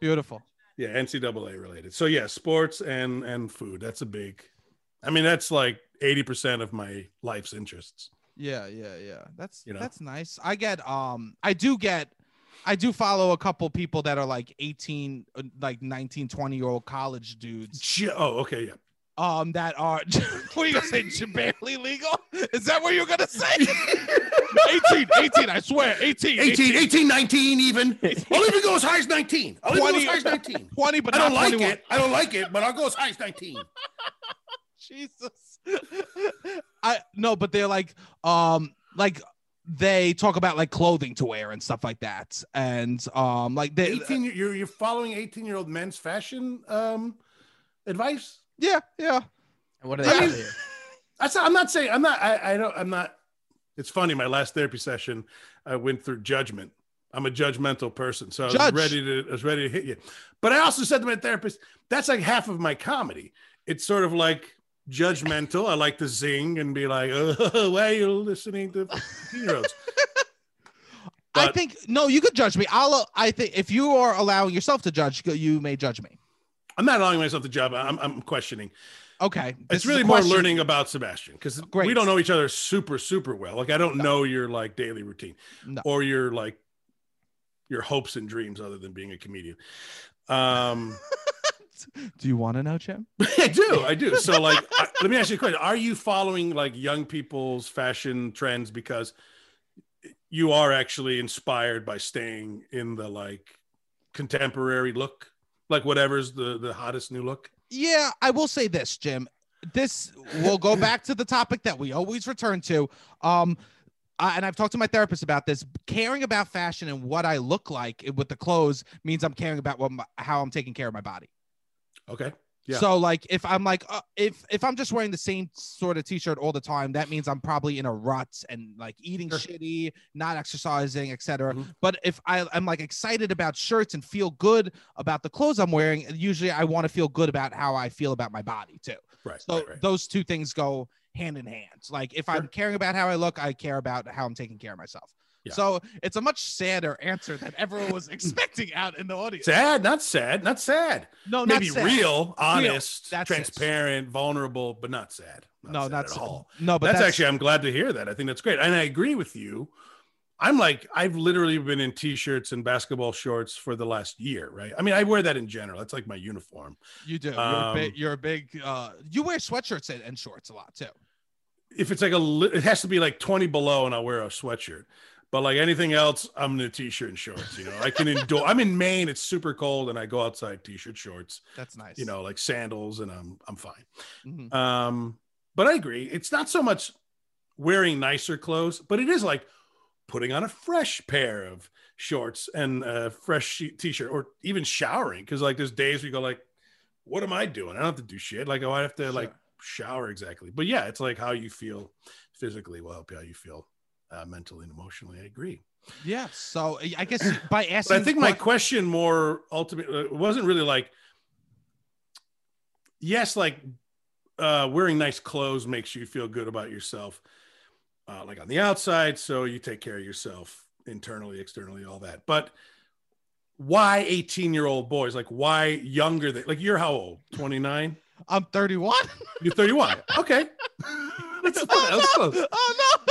beautiful. Yeah, NCAA related. So yeah, sports and and food. That's a big. I mean, that's like eighty percent of my life's interests. Yeah, yeah, yeah. That's You know? that's nice. I get um I do get I do follow a couple people that are like 18 uh, like 19 20 year old college dudes J- Oh, okay, yeah. um that are what are you gonna say barely legal? Is that what you're gonna say? 18 18 I swear 18 18, 18, 19 even. I'll even go as high as 19. I'll even go as high as 19. 20 but I don't like 21. it. I don't like it, but I'll go as high as 19. Jesus. I no, but they're like um like they talk about like clothing to wear and stuff like that. And um like they 18 you're you're following 18 year old men's fashion um advice? yeah, yeah. And what do they I tell mean- you? That's I'm not saying I'm not I, I don't I'm not it's funny, my last therapy session, I went through judgment. I'm a judgmental person. So I was ready to I was ready to hit you. But I also said to my therapist, that's like half of my comedy. It's sort of like judgmental. I like to zing and be like, oh, why are you listening to heroes? I think no, you could judge me. I'll I think if you are allowing yourself to judge, you may judge me. I'm not allowing myself to judge. I'm, I'm questioning. Okay. it's really more learning about Sebastian because we don't know each other super, super well. Like I don't know your like daily routine No. or your like your hopes and dreams other than being a comedian. Um, Do you want to know, Jim? I do, I do. So like, I- let me ask you a question: Are you following like young people's fashion trends because you are actually inspired by staying in the like contemporary look, like whatever's the the hottest new look? Yeah, I will say this, Jim. This will go back to the topic that we always return to. Um, uh, and I've talked to my therapist about this. Caring about fashion and what I look like with the clothes means I'm caring about what my, how I'm taking care of my body. Okay. Yeah. So like if I'm like uh, if if I'm just wearing the same sort of t-shirt all the time, that means I'm probably in a rut and like eating Sure. shitty, not exercising, etc. Mhm. But if I, I'm like excited about shirts and feel good about the clothes I'm wearing, usually I want to feel good about how I feel about my body too. Right. So right, right. those two things go hand in hand. Like if I'm caring about how I look, I care about how I'm taking care of myself. Yeah. So it's a much sadder answer than everyone was expecting out in the audience. Sad, not sad, not sad. No, Maybe not real, honest, it. transparent, vulnerable, but not sad. No, sad not at all. No, but that's, that's, actually I'm glad to hear that. I think that's great. And I agree with you. I'm like I've literally been in t-shirts and basketball shorts for the last year, right? I mean, I wear that in general. That's like my uniform. you do. You're, a Um, big, you're a big. Uh, you wear sweatshirts and, and shorts a lot too. If it's like a it has to be like 20 below and I'll wear a sweatshirt. But like anything else, I'm in a t-shirt and shorts, you know. I can endure I'm in Maine, it's super cold and I go outside t-shirt shorts, That's nice. you know, like sandals and I'm I'm fine. Mhm. Um, but I agree. It's not so much wearing nicer clothes, but it is like putting on a fresh pair of shorts and a fresh t-shirt, or even showering. Because like there's days we go like, "What am I doing? I don't have to do shit. Like, oh, I have to like shower exactly." But yeah, it's like how you feel physically will help you how you feel uh, mentally and emotionally. I agree. Yeah. So I guess by asking, I think my question more ultimately wasn't really like, yes, like uh, wearing nice clothes makes you feel good about yourself, uh, like on the outside. So you take care of yourself internally, externally, all that. But why 18 year old boys? Like, why younger than, like, you're how old? 29? I'm 31. You're 31. Okay. That's, that was close. oh no.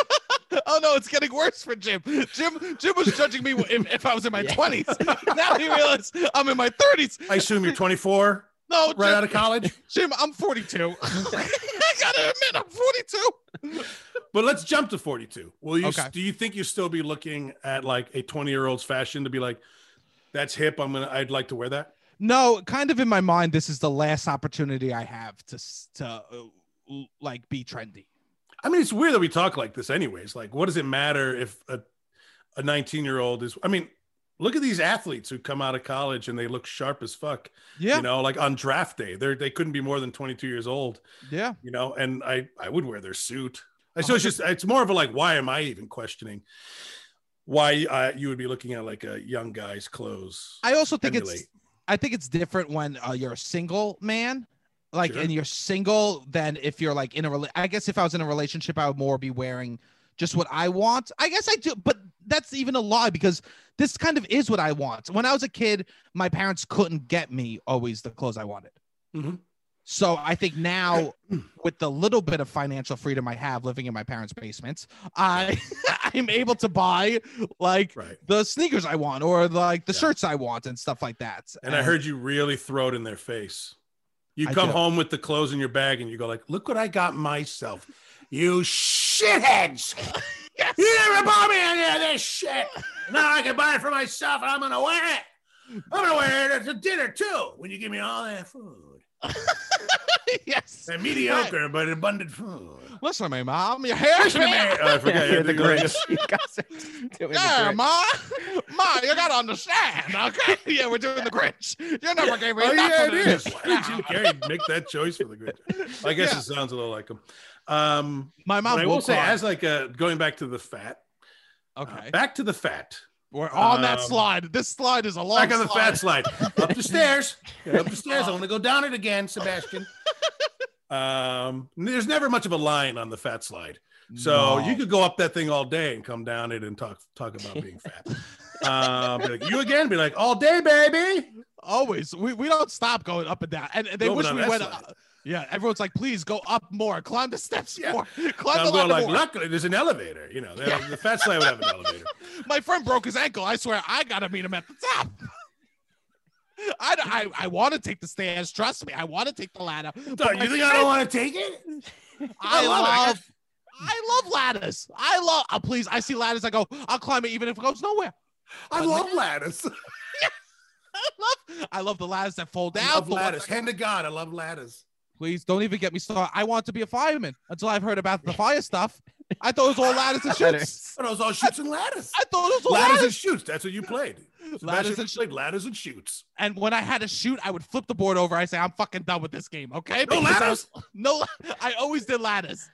Oh no, it's getting worse for Jim. Jim Jim was judging me if, if I was in my Yeah. 20s. now he realized I'm in my 30s. I assume you're 24, No, right Jim, out of college. Jim, I'm 42. I gotta admit, I'm 42. But let's jump to 42. Will you Okay. do you think you still be looking at like a 20 year old's fashion to be like, that's hip. I'm gonna I'd like to wear that. No, kind of in my mind, this is the last opportunity I have to to uh, like be trendy. I mean, it's weird that we talk like this anyways. Like, what does it matter if a a 19 year old is I mean, look at these athletes who come out of college and they look sharp as fuck. Yeah, You know, like on draft day, they're they couldn't be more than 22 years old. yeah. You know, and I I would wear their suit. I so it's just it's more of a like, why am I even questioning why uh, you would be looking at like a young guy's clothes? I also think it's? I think it's different when uh, you're a single man, like, Sure. and you're single than if you're like in a. Rela- I guess if I was in a relationship, I would more be wearing just what I want. I guess I do, but that's even a lie because this kind of is what I want. When I was a kid, my parents couldn't get me always the clothes I wanted. Mhm. So I think now, with the little bit of financial freedom I have living in my parents' basements, I I'm able to buy like right. the sneakers I want or like the Yeah. shirts I want and stuff like that. And I heard you really throw it in their face. You I come do. home with the clothes in your bag and you go like, "Look what I got myself." You shitheads! Yes. You never bought me any of this shit. Now I can buy it for myself, and I'm gonna wear it. I'm gonna wear it to dinner too. When you give me all that food, yes. that mediocre but abundant food. Listen to me, mom. Your hair. Listen to me. Oh, I forgot. You're Yeah, the the Grinch. Grinch. You guys are just doing the Yeah, ma. Ma, you gotta understand, okay? Yeah, we're doing the Grinch. You never gave me Oh yeah, nothing. it to is. do. Why did Jim Carrey make that choice for the Grinch? I guess Yeah. it sounds a little like him. Um, My mom I will will say, cry. as like uh, going back to the fat, uh, okay. back to the fat, we're on that um, slide. This slide is a long back on the slide. fat slide, up the stairs, up the stairs. I want to go down it again, Sebastian. Um, there's never much of a line on the fat slide, so No. you could go up that thing all day and come down it and talk talk about being fat. um, be like, you again, be like, all day, baby. always. We, we don't stop going up and down. And, and they wish we went. slide. Yeah, everyone's like, please go up more, climb the steps Yeah. more, climb I'm the going ladder like, more. luckily, there's an elevator. You know, the, Yeah. the fat slide would have an elevator. My friend broke his ankle. I swear, I gotta meet him at the top. I, I, I want to take the stairs. Trust me, I want to take the ladder. You think I don't want to take it? I I love. I love, I love ladders. I love. Oh, please, I see ladders. I go. I'll climb it even if it goes nowhere. I love man- ladders. I love. I love the ladders that fold down. I love ladders. Hand to God, I love ladders. Please don't even get me started. I want to be a fireman until I've heard about the fire stuff. I thought it was all ladders and chutes. But I was all chutes and ladders. I thought it was all Ladders ladders. and chutes. That's what you played. Ladders Ladders and and played ladders and chutes. And when I had to chute, I would flip the board over. I say, I'm fucking done with this game. Okay. No Because I ladders. was- no, I always did ladders.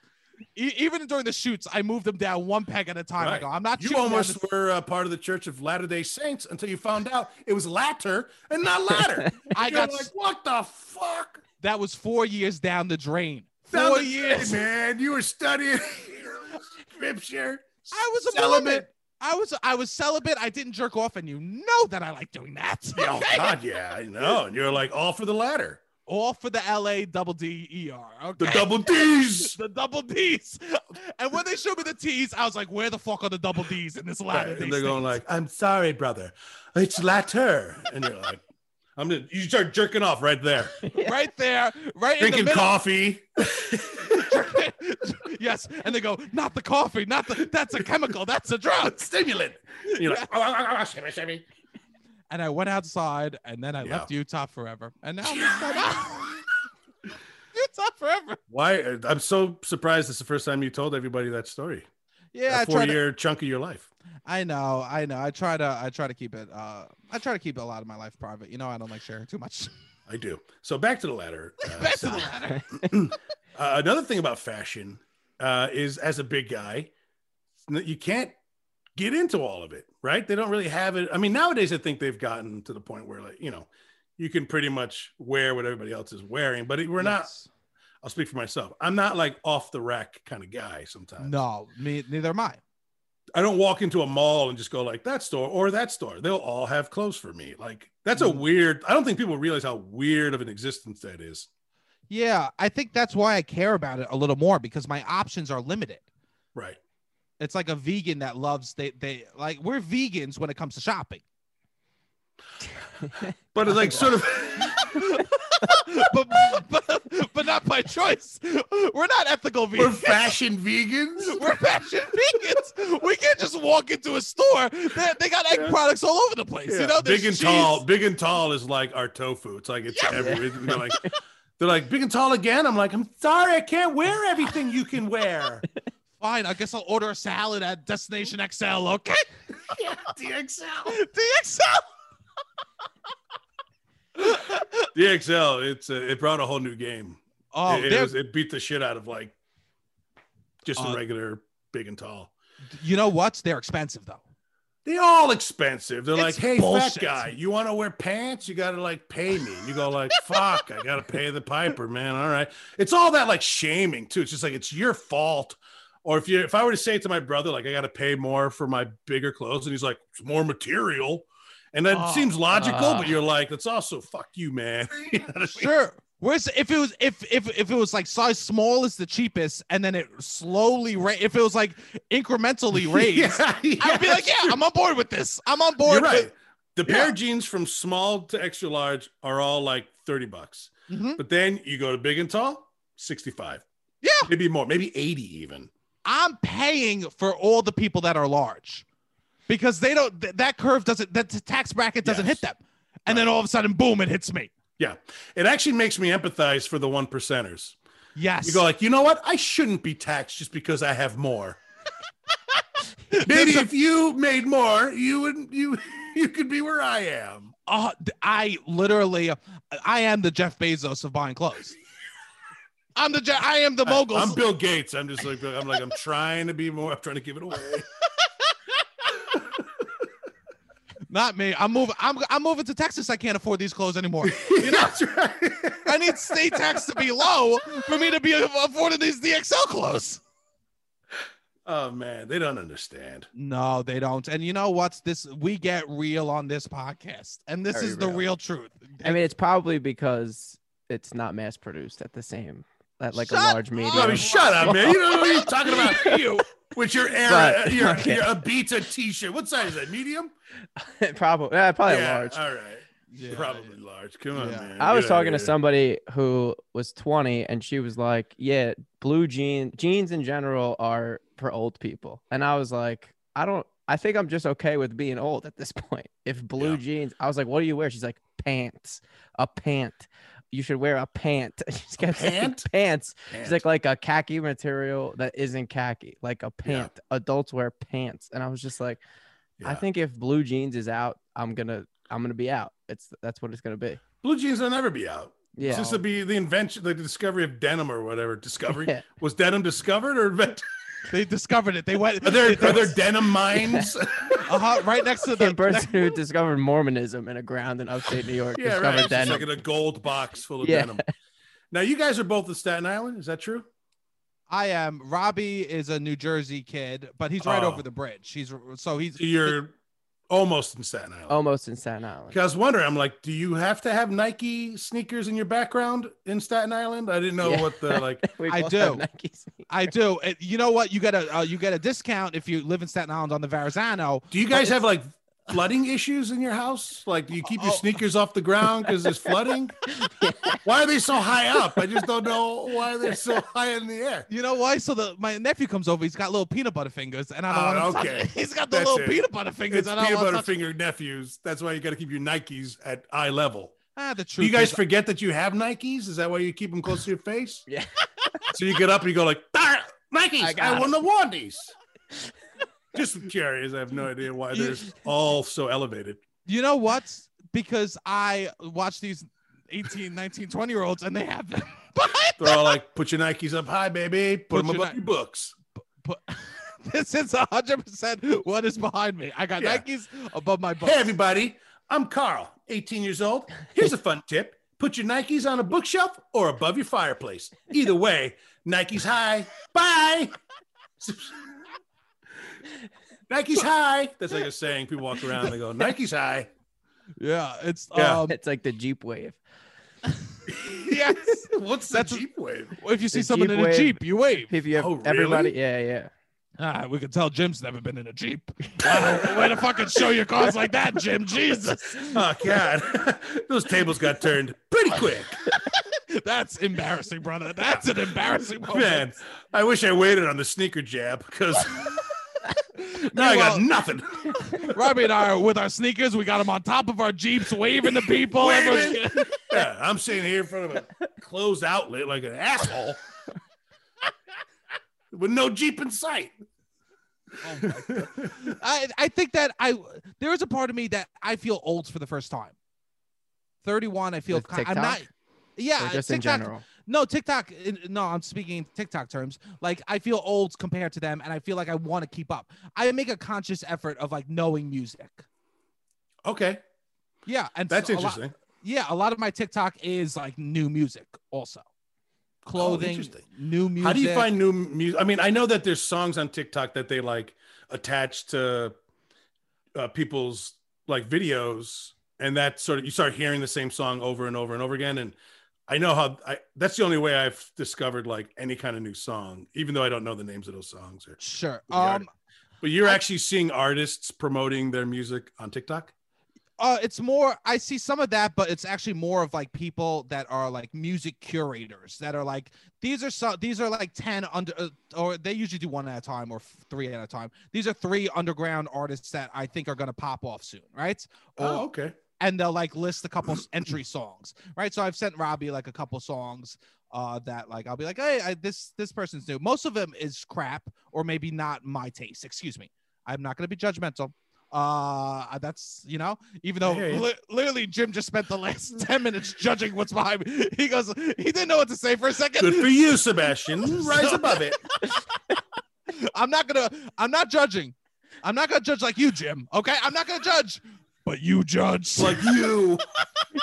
E- even during the chutes, I moved them down one peg at a time. I go, I'm not You almost this- were uh, part of the Church of Latter Day Saints until you found out it was latter and not ladder. I You're got like, what the fuck? That was four years down the drain. Four years. man. You were studying scripture. I was a Celibate. celibate. I was I was celibate. I didn't jerk off, and you know that I like doing that. Oh? God, yeah, I know. And you're like all for the ladder. All for the L A double D E R. Okay. The double D's. the double D's. And when they showed me the T's, I was like, where the fuck are the double D's in this ladder? Right, and they're going like, "I'm sorry, brother, it's latter," and you're like, "I'm gonna." You start jerking off right there, right there, right drinking in the coffee. yes, and they go, not the coffee, not the. That's a chemical. That's a drug. stimulant. And You're like, "Oh, oh, oh, oh, shimmy, shimmy." And I went outside, and then I Yeah. left Utah forever, and now I'm just ah! Utah forever. Why? Uh, I'm so surprised. It's the first time you told everybody that story. Yeah, a I four try to. year chunk of your life. I know, I know. I try to. I try to keep it. Uh, I try to keep a lot of my life private. You know, I don't like sharing too much. I do. So back to the ladder. uh, Back to the ladder. Uh, another thing about fashion uh, is, as a big guy, you can't get into all of it, right? They don't really have it. I mean, nowadays, I think they've gotten to the point where, like, you know, you can pretty much wear what everybody else is wearing, but we're not. I'll speak for myself. I'm not like off the rack kind of guy. Sometimes No, me neither am I. I don't walk into a mall and just go like that store or that store. They'll all have clothes for me. Like that's a Mm. weird. I don't think people realize how weird of an existence that is. Yeah, I think that's why I care about it a little more because my options are limited. Right. It's like a vegan that loves they they like we're vegans when it comes to shopping. But it's like sort of. but, but but not by choice. We're not ethical vegans. We're fashion vegans. We're fashion vegans. We can't just walk into a store. They, they got egg Yeah. products all over the place. Yeah. You know, big and cheese. tall. Big and tall is like our tofu. It's like it's Yeah. every. They're like, they're like big and tall again. I'm like, I'm sorry, I can't wear everything you can wear. Fine, I guess I'll order a salad at Destination XL. Okay. yeah, DXL. DXL. DXL. It's uh, it brought a whole new game. Oh, it, it, was, it beat the shit out of like just a Uh, regular big and tall. you know what? They're expensive though. They're all expensive. They're like, hey, bullshit. fat guy, you want to wear pants? You got to like pay me. You go like, fuck, I got to pay the piper, man. All right. It's all that like shaming too. It's just like it's your fault. Or if you, if I were to say it to my brother, like I got to pay more for my bigger clothes, and he's like, it's more material, and that Oh, seems logical, uh. but you're like, that's also fuck you, man. You know I mean? Sure. Where's if it was if if if it was like size small is the cheapest and then it slowly ra- if it was like incrementally raised, yeah, I would be like, yeah, I'm on board with this. I'm on board. You're right. with- The pair Yeah. of jeans from small to extra large are all like 30 bucks. Mhm. But then you go to big and tall, 65. Yeah. Maybe more, maybe 80 even. I'm paying for all the people that are large because they don't th- that curve doesn't that tax bracket doesn't Yes. hit them. And then all of a sudden, boom, it hits me. Yeah. It actually makes me empathize for the one percenters. Yes. You go like, you know what? I shouldn't be taxed just because I have more. Maybe if you made more, you would you you could be where I am. Uh, I literally, I am the Jeff Bezos of buying clothes. I'm the I am the mogul. I'm Bill Gates. I'm just like I'm like I'm trying to be more. I'm trying to give it away. Not me. I'm moving. I'm I'm moving to Texas. I can't afford these clothes anymore. You know, That's right. I need state tax to be low for me to be affording these DXL clothes. Oh man, they don't understand. No, they don't. And you know what's this? We get real on this podcast, and this Very is the real. real truth. I mean, it's probably because it's not mass produced at the same at like Shut a large up. medium. Bobby, shut up, man. You know what you're talking about? you. With your air, But- uh, your, okay. your Abita t-shirt. What size is that? Medium? probably, yeah, probably yeah, large. All right. Yeah. Probably large. Come on, Yeah. man. I was Get talking to somebody who was 20 and she was like, Yeah, blue jean jeans in general are for old people. And I was like, I don't I think I'm just okay with being old at this point. If blue Yeah. jeans, I was like, What do you wear? She's like, Pants, a pant. You should wear a pant. She kept saying pant? pants. She's like like a khaki material that isn't khaki, like a Yeah. pant. Adults wear pants. And I was just like, I think if blue jeans is out, I'm gonna I'm gonna be out. It's that's what it's gonna be. blue jeans will never be out. Yeah. It's just to be the invention, like the discovery of denim or whatever. Discovery Yeah. was denim discovered or invented? They discovered it. They went. Are there are there denim mines? uh-huh, right next to the the person who discovered Mormonism in a ground in upstate New York yeah, discovered right. It's just denim. like in a gold box full of Yeah. denim. Now you guys are both in Staten Island. Is that true? I am. Robbie is a New Jersey kid, but he's right Oh. over the bridge. He's so he's So you're almost in Staten Island. Almost in Staten Island. I was wondering, I'm like, do you have to have Nike sneakers in your background in Staten Island? I didn't know Yeah. what the like. I do. I do. You know what? You get a uh, you get a discount if you live in Staten Island on the Verrazano. Do you guys have like flooding issues in your house? Like, do you keep your Oh. sneakers off the ground because there's flooding? Why are they so high up? I just don't know why they're so high in the air. You know why? So the my nephew comes over. He's got little peanut butter fingers, and I don't Oh, want to okay. touch. He's got the That's little it. peanut butter fingers. It's and I don't peanut butter touch- finger nephews. That's why you got to keep your Nikes at eye level. Ah, the Do truth. you guys is- forget that you have Nikes? Is that why you keep them close to your face? Yeah. So you get up and you go like, "Ah, Nikes. I I, got want to want these. Just curious. I have no idea why they're all so elevated. You know what? Because I watch these 18, 19, 20 year olds and they have them They're all like, put your Nikes up high, baby. Put, Put them your above Ni- your books. But this is hundred percent what is behind me. I got Yeah. Nikes above my butt. Hey, everybody. I'm Carl, 18 years old. Here's a fun tip put your Nikes on a bookshelf or above your fireplace. Either way, Nikes high. Bye. Nikes high. That's like a saying. People walk around and they go, Nikes high. Yeah, it's Yeah. um It's like the Jeep wave. yes. What's That's- the Jeep wave? Well, If you see The someone Jeep in a wave. Jeep, you wave. If you have Oh, really? everybody, yeah, yeah. Ah, we can tell Jim's never been in a Jeep. Wow, way to fucking show your cars like that, Jim. Jesus. Oh, God. Those tables got turned pretty quick. That's embarrassing, brother. That's an embarrassing moment. Man, I wish I waited on the sneaker jab because now I got nothing. Robbie and I are with our sneakers. We got them on top of our Jeeps, waving to people. Waving. Yeah, I'm sitting here in front of a closed outlet like an asshole with no Jeep in sight. Oh my God. I I think that I there is a part of me that I feel old for the first time. 31, I feel With ki- I'm not. Yeah, Or just in general. No, TikTok. No, I'm speaking TikTok terms. Like I feel old compared to them, and I feel like I want to keep up. I make a conscious effort of like knowing music. okay, Yeah, and that's so a lot- interesting. yeah, a lot of my TikTok is like new music, also clothing, Oh, interesting. new music. How do you find new music? I mean, I know that there's songs on TikTok that they like attach to uh, people's like videos, and that sort of you start hearing the same song over and over and over again. And I know how I that's the only way I've discovered like any kind of new song, even though I don't know the names of those songs. Or, Sure. Um, but you're I- actually seeing artists promoting their music on TikTok. uh, it's more. I see some of that, but it's actually more of like people that are like music curators that are like these are so these are like ten under, uh, or they usually do one at a time or three at a time. These are three underground artists that I think are gonna pop off soon, right? Oh, okay. And they'll like list a couple entry songs, right? So I've sent Robbie like a couple songs uh that like I'll be like, hey, I, this this person's new. Most of them is crap or maybe not my taste. Excuse me. I'm not gonna be judgmental. Uh, that's you know, even though I hear ya. li- literally Jim just spent the last ten minutes judging what's behind me. He goes, he didn't know what to say for a second. Good for you, Sebastian. Rise above it. I'm not gonna. I'm not judging. I'm not gonna judge like you, Jim. Okay, I'm not gonna judge, but you judge Like you.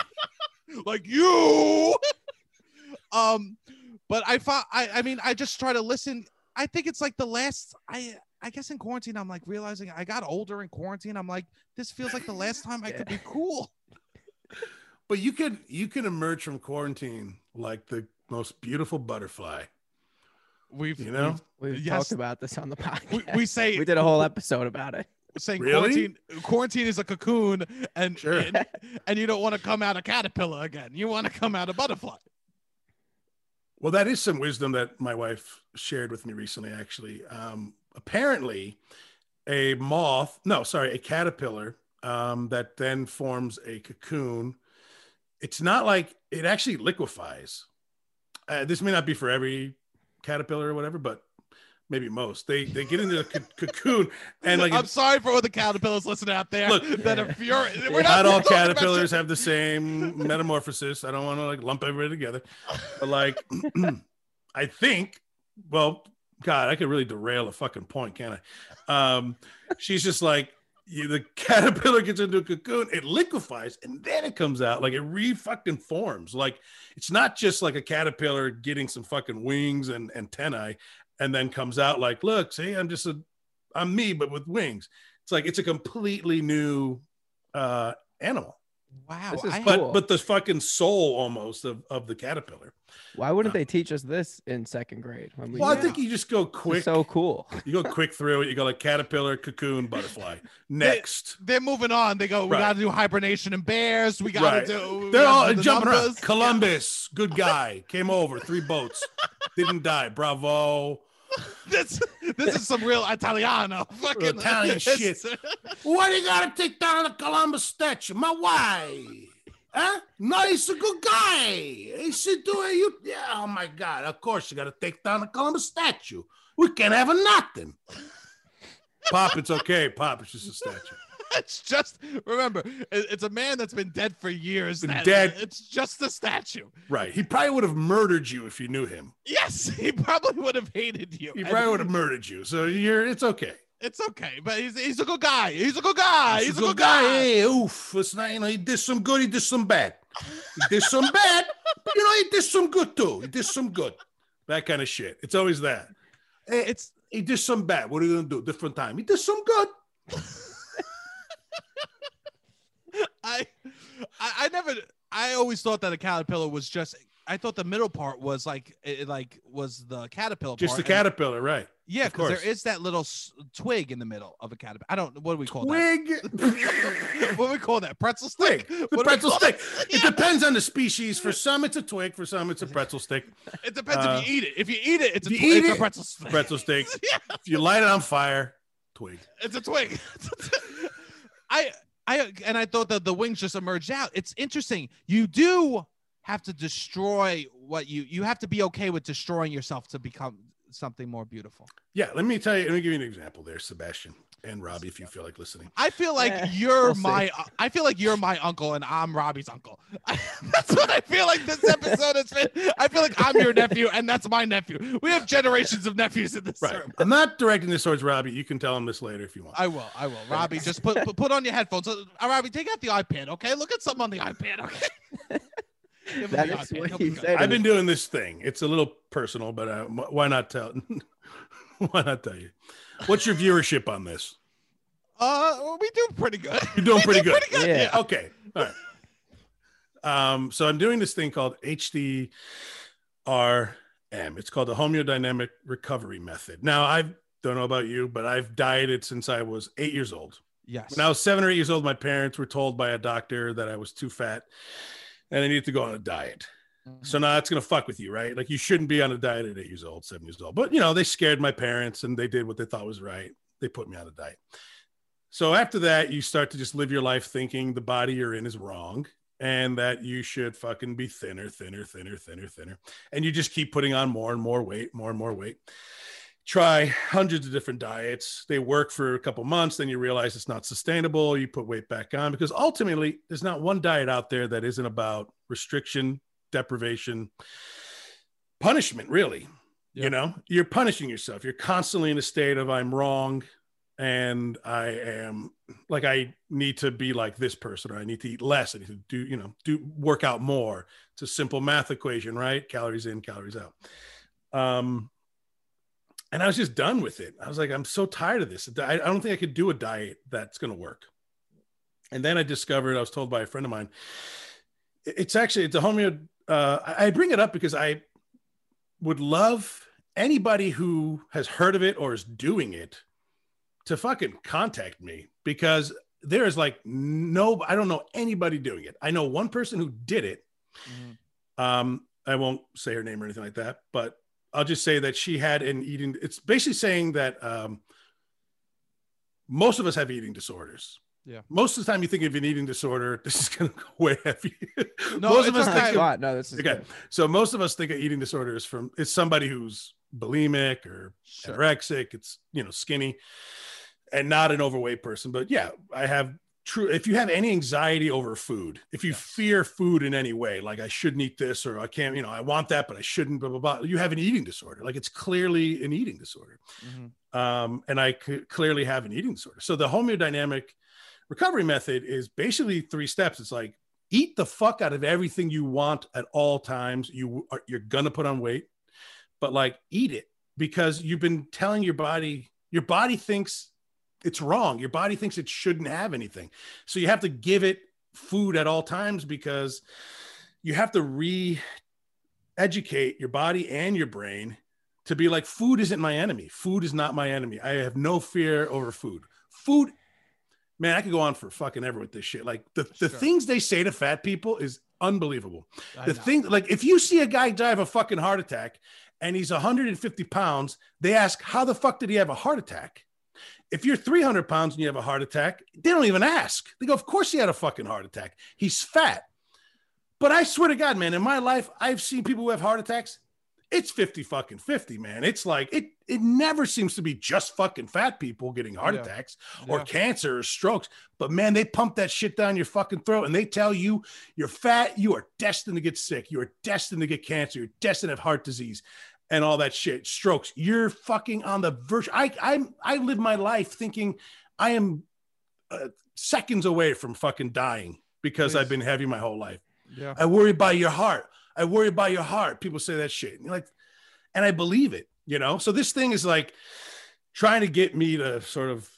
like you. um, but I thought I I mean I just try to listen. I think it's like the last I I guess in quarantine I'm like realizing I got older in quarantine. I'm like this feels like the last time I could be cool. But you could you can emerge from quarantine like the most beautiful butterfly. We've You know? We've Yes. talked about this on the podcast. we, we say we did a whole episode about it. Saying Really? quarantine quarantine is a cocoon and Sure. and, and you don't want to come out a caterpillar again. You want to come out a butterfly. Well, that is some wisdom that my wife shared with me recently, actually. Um, apparently, a moth, no, sorry, a caterpillar um, that then forms a cocoon. It's not like it actually liquefies. Uh, this may not be for every caterpillar or whatever, but maybe most. They they get into the co- cocoon and like I'm sorry for all the caterpillars listening out there Look, that are furious. We're not all caterpillars have the same metamorphosis. I don't want to like lump everybody together, but like, I think, well, God, I could really derail a fucking point, can I? Um, she's just like, you, the caterpillar gets into a cocoon, it liquefies, and then it comes out like it re fucking forms. Like it's not just like a caterpillar getting some fucking wings and antennae, and then comes out like, look, see, I'm just a, I'm me, but with wings. It's like it's a completely new uh animal Wow. This is but Cool. but the fucking soul almost of, of the caterpillar Why wouldn't they teach us this in second grade? When we well i think you just go quick so cool. you go quick through it you go like caterpillar cocoon butterfly next they're moving on. They go, we Right. got to do hibernation and bears. We got to Right. do. they're all do the jumping around numbers. columbus good guy came over three boats didn't die bravo This, this is some real Italiano. Fucking Italian shit. why do you gotta take down the columbus statue my why Huh? No, he's a good guy. He should do it. You, yeah. Oh my God! Of course, you got to take down the Columbus statue. We can't have a nothing. Pop, it's okay. Pop, it's just a statue. It's just remember, it's a man that's been dead for years. That- dead. It's just a statue. Right. He probably would have murdered you if you knew him. Yes, he probably would have hated you. He And probably would have murdered you. So you're. It's okay. It's okay, but he's he's a good guy. He's a good guy. He's, He's a good guy. Hey, oof. It's not, you know, he did some good. He did some bad. He did some bad. But you know, he did some good too. He did some good. That kind of shit. It's always that. Hey, It's he did some bad. What are you gonna do? Different time. He did some good. I, I I never I always thought that a caterpillar was just I thought the middle part was like it like was the caterpillar Just the part, and- caterpillar, right? yeah because there is that little s- twig in the middle of a caterpillar I don't what do we call that? Twig. that what do we call that pretzel stick Twig. The What do we pretzel stick. It Yeah, depends on the species. For some, it's a twig. For some, it's a pretzel stick. it depends uh, if you eat it if you eat it it's a, if twi- you eat it's a pretzel stick Pretzel stick. yeah If you light it on fire, twig. it's a twig I I and I thought that the wings just emerged out it's interesting you do have to destroy what you you have to be okay with destroying yourself to become something more beautiful. Yeah, let me tell you. Let me give you an example there, Sebastian and Robbie, if you feel like listening. I feel like Eh, you're we'll see. my. I feel like you're my uncle and I'm Robbie's uncle. that's what I feel like this episode has been. I feel like I'm your nephew and that's my nephew. We have generations of nephews in this Right. room. I'm not directing this towards Robbie. You can tell him this later if you want. I will. I will. Robbie, just put put, put on your headphones. Uh, Robbie, take out the iPad. Okay, look at something on the iPad. Okay. Give him That the is iPad. what He'll he be good. said. I've been doing this thing. It's a little personal, but uh, why not tell? why not tell you? What's your viewership on this? Uh, we do pretty good. You're doing pretty do good. Pretty good. Yeah. Yeah. Okay. All right. Um, so I'm doing this thing called HDRM. It's called the Homeodynamic Recovery Method. Now, I don't know about you, but I've dieted since I was eight years old. Yes. When I was seven or eight years old, my parents were told by a doctor that I was too fat and I needed to go on a diet. Mhm. So now that's gonna fuck with you, right? Like you shouldn't be on a diet at eight years old, seven years old. But you know, they scared my parents and they did what they thought was right. They put me on a diet. So after that, you start to just live your life thinking the body you're in is wrong and that you should fucking be thinner, thinner, thinner, thinner, thinner. And you just keep putting on more and more weight, more and more weight. Try hundreds of different diets. They work for a couple months, then you realize it's not sustainable. You put weight back on because ultimately, there's not one diet out there that isn't about restriction, deprivation, punishment, really. Yeah. You know, you're punishing yourself. You're constantly in a state of I'm wrong and I am like I need to be like this person or I need to eat less. I need to do, you know, do work out more. It's a simple math equation, right? Calories in, calories out. Um and I was just done with it. I was like, I'm so tired of this. I I don't think I could do a diet that's going to work. And then I discovered, I was told by a friend of mine, it's actually it's a homeo. Uh, I bring it up because I would love anybody who has heard of it or is doing it to fucking contact me because there is like no, I don't know anybody doing it. I know one person who did it. Mhm. Um, I won't say her name or anything like that, but I'll just say that she had an eating. It's basically saying that um, most of us have eating disorders. Yeah. Most of the time, you think of an eating disorder, this is going to go way heavy. No, most of it's us think of, No, this is okay. good. So most of us think of eating disorders from it's somebody who's bulimic or Sure. anorexic. It's you know skinny, and not an overweight person. But yeah, I have true. If you have any anxiety over food, if you Yes. fear food in any way, like I shouldn't eat this or I can't, you know, I want that but I shouldn't. Blah blah blah. You have an eating disorder. Like it's clearly an eating disorder. Mhm. Um, and I c- clearly have an eating disorder. So the homeodynamic recovery method is basically three steps. It's like eat the fuck out of everything you want at all times. You are you're gonna put on weight, but like eat it because you've been telling your body, your body thinks it's wrong. Your body thinks it shouldn't have anything. So you have to give it food at all times because you have to re educate your body and your brain to be like food isn't my enemy. Food is not my enemy. I have no fear over food. Food man, I could go on for fucking ever with this shit. Like the, the Sure. things they say to fat people is unbelievable. I The know. thing, like if you see a guy die of a fucking heart attack and he's 150 pounds, they ask, how the fuck did he have a heart attack? If you're 300 pounds and you have a heart attack, they don't even ask. They go, of course he had a fucking heart attack. He's fat. But I swear to God, man, in my life, I've seen people who have heart attacks. It's 50 fucking 50, man. It's like it it never seems to be just fucking fat people getting heart Yeah. attacks or Yeah. cancer or strokes. But man, they pump that shit down your fucking throat and they tell you you're fat, you are destined to get sick, you are destined to get cancer, you're destined to have heart disease and all that shit, strokes. You're fucking on the verge. I I'm I live my life thinking I am uh, seconds away from fucking dying because Please. I've been heavy my whole life. Yeah. I worry about your heart. I worry about your heart. People say that shit. And you're like, and I believe it, you know? So this thing is like trying to get me to sort of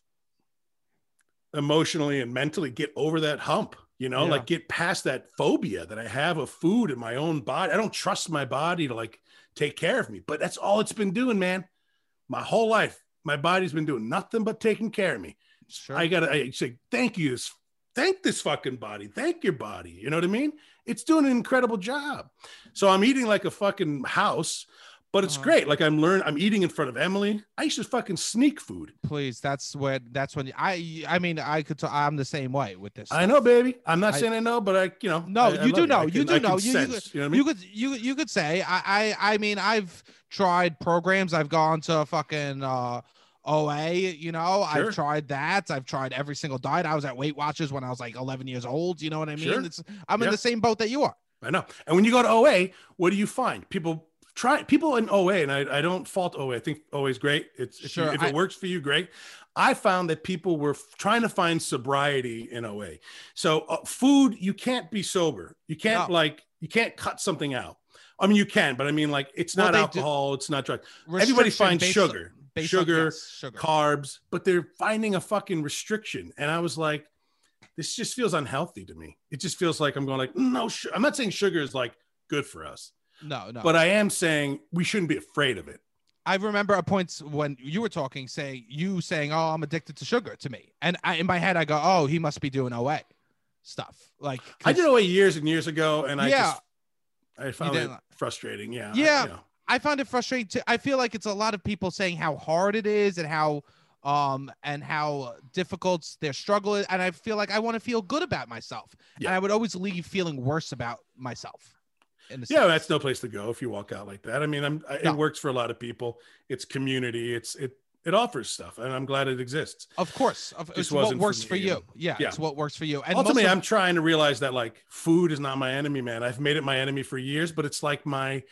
emotionally and mentally get over that hump, you know, Yeah. like get past that phobia that I have of food in my own body. I don't trust my body to like take care of me, but that's all it's been doing, man. My whole life, my body's been doing nothing but taking care of me. Sure. I gotta I say thank you. Thank this fucking body. Thank your body. You know what I mean? It's doing an incredible job. So I'm eating like a fucking house, but it's Uh-huh. great. Like I'm learning, I'm eating in front of Emily. I used to fucking sneak food. Please, that's when that's when I I mean I could i I'm the same way with this. I know, baby. I'm not I- saying I know, but I, you know, No, I- I you do love know. I You can- do I can know. You- you sense, you know what I you could you you could say I I I mean I've tried programs. I've gone to fucking uh OA, you know, Sure. I've tried that. I've tried every single diet. I was at Weight Watchers when I was like 11 years old. You know what I mean? Sure. It's I'm in the same boat that you are. I know. And when you go to OA, what do you find? People try people in OA, and I, I don't fault OA. I think OA is great. It's if, you- Sure, if I- it works for you, great. I found that people were trying to find sobriety in OA. So uh, food, you can't be sober. You can't No. like you can't cut something out. I mean, you can, but I mean, like it's Well, not do- alcohol. It's not drug. Everybody finds based- sugar, on- yes, sugar. carbs, but they're finding a fucking restriction. And I was like, this just feels unhealthy to me. It just feels like I'm going like, no. I'm not saying sugar is like good for us, No, no. but I am saying we shouldn't be afraid of it. I remember a point when you were talking, saying you saying, "Oh, I'm addicted to sugar." To me, and I, in my head, I go, "Oh, he must be doing OA stuff." Like I did away years and years ago, and I Yeah. just I found it frustrating. Yeah, I- Yeah. you know. I find it frustrating too. I feel like it's a lot of people saying how hard it is and how um and how difficult their struggle is, and I feel like I want to feel good about myself, Yeah. and I would always leave feeling worse about myself. Yeah, sense. that's no place to go if you walk out like that. I mean, I'm I, No. it works for a lot of people. It's community. It's it it offers stuff, and I'm glad it exists. Of course, of, it's what wasn't for works for, you. yeah. Yeah, Yeah. it's what works for you. And Ultimately, of- I'm trying to realize that like food is not my enemy, man. I've made it my enemy for years, but it's like my,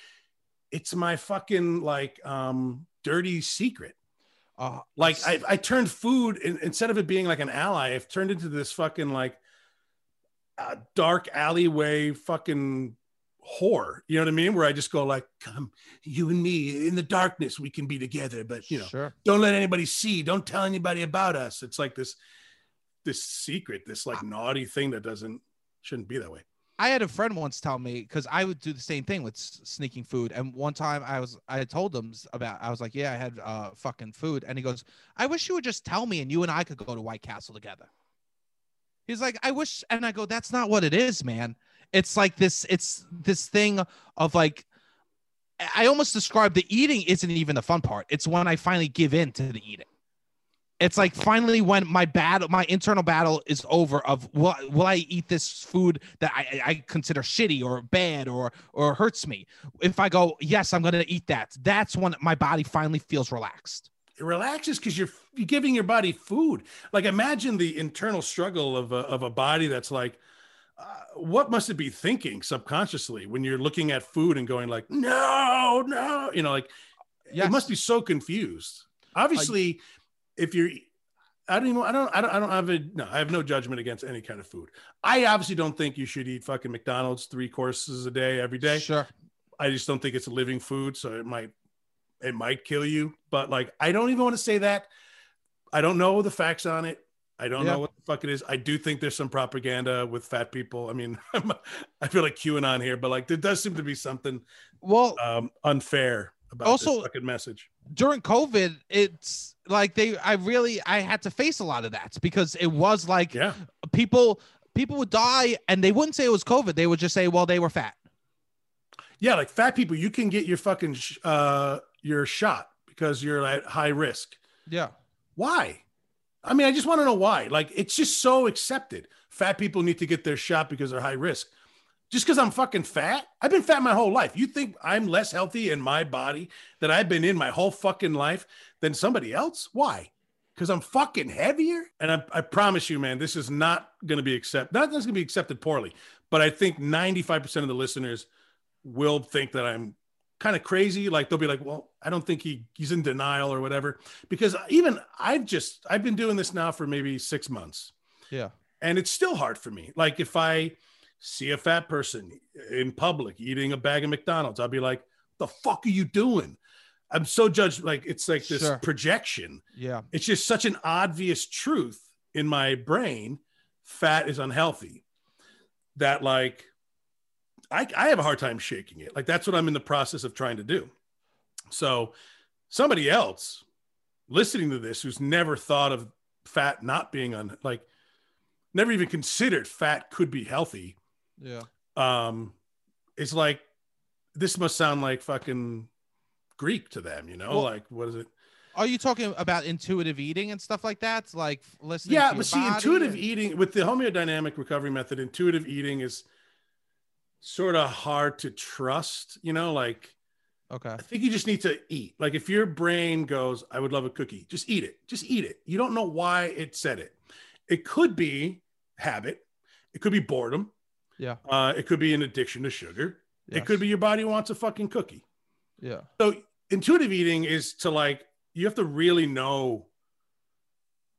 it's my fucking like um dirty secret. uh, Like I, I turned food in, instead of it being like an ally, I've turned into this fucking like uh, dark alleyway fucking whore. You know what I mean? Where I just go like, come, you and me in the darkness, we can be together, but you know, sure. don't let anybody see. Don't tell anybody about us. It's like this, this secret, this like naughty thing that doesn't shouldn't be that way. I had a friend once tell me because I would do the same thing with sneaking food. And one time I was, I told him about, I was like, yeah, I had uh, fucking food. And he goes, I wish you would just tell me and you and I could go to White Castle together. He's like, I wish. And I go, that's not what it is, man. It's like this, it's this thing of like, I- I almost describe the eating isn't even the fun part. It's when I finally give in to the eating. It's like finally when my battle, my internal battle is over of will, will I eat this food that I, I consider shitty or bad or or hurts me? If I go, yes, I'm gonna eat that. That's when my body finally feels relaxed. It relaxes because you're you're giving your body food. Like imagine the internal struggle of a, of a body that's like, uh, what must it be thinking subconsciously when you're looking at food and going like, no, no, you know, like Yes. it must be so confused. Obviously, if you're, I don't even, I don't, I don't, I don't have a, no, I have no judgment against any kind of food. I obviously don't think you should eat fucking McDonald's three courses a day every day. Sure. I just don't think it's a living food, so it might it might kill you. But like, I don't even want to say that. I don't know the facts on it. I don't Yeah. know what the fuck it is. I do think there's some propaganda with fat people. I mean, I'm, I feel like QAnon here, but like there does seem to be something Well, um, unfair about Also- this fucking message. during COVID, it's like they I really I had to face a lot of that because it was like Yeah, people people would die and they wouldn't say it was COVID. They would just say, well, they were fat. yeah, like fat people, you can get your fucking sh- uh, your shot because you're at high risk. Yeah. Why? I mean, I just want to know why. Like, it's just so accepted. Fat people need to get their shot because they're high risk. Just because I'm fucking fat? I've been fat my whole life. You think I'm less healthy in my body that I've been in my whole fucking life than somebody else? Why? Because I'm fucking heavier? And I, I promise you, man, this is not going to be accepted. Not that's going to be accepted poorly, but I think 95% of the listeners will think that I'm kind of crazy. Like they'll be like, well, I don't think he he's in denial or whatever. Because even I've just I've been doing this now for maybe six months. Yeah. And it's still hard for me. Like if I see a fat person in public eating a bag of McDonald's, I'll be like, the fuck are you doing? I'm so judged. Like it's like this Sure. projection. Yeah. It's just such an obvious truth in my brain. Fat is unhealthy. That like I, I have a hard time shaking it. Like that's what I'm in the process of trying to do. So somebody else listening to this who's never thought of fat not being on like never even considered fat could be healthy. Yeah. Um it's like this must sound like fucking Greek to them, you know, Well- like what is it? Are you talking about intuitive eating and stuff like that? Like listening Yeah, but see, intuitive and- eating with the homeodynamic recovery method, intuitive eating is sort of hard to trust, you know, like Okay. I think you just need to eat. Like if your brain goes, I would love a cookie, just eat it. Just eat it. You don't know why it said it. It could be habit. It could be boredom. Yeah. Uh, it could be an addiction to sugar. It could be your body wants a fucking cookie. Yeah. So intuitive eating is to like you have to really know.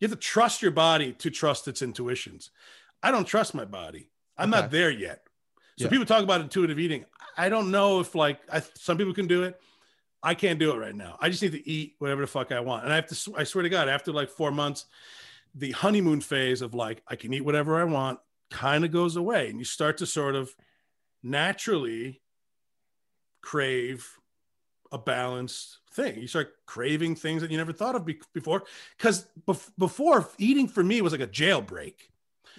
You have to trust your body to trust its intuitions. I don't trust my body. I'm Okay. not there yet. So Yeah. people talk about intuitive eating. I don't know if like I, some people can do it. I can't do it right now. I just need to eat whatever the fuck I want. And I have to. I swear to God, after like four months, the honeymoon phase of like I can eat whatever I want kind of goes away, and you start to sort of naturally crave a balanced thing. You start craving things that you never thought of be- before. Because bef- before eating for me was like a jailbreak.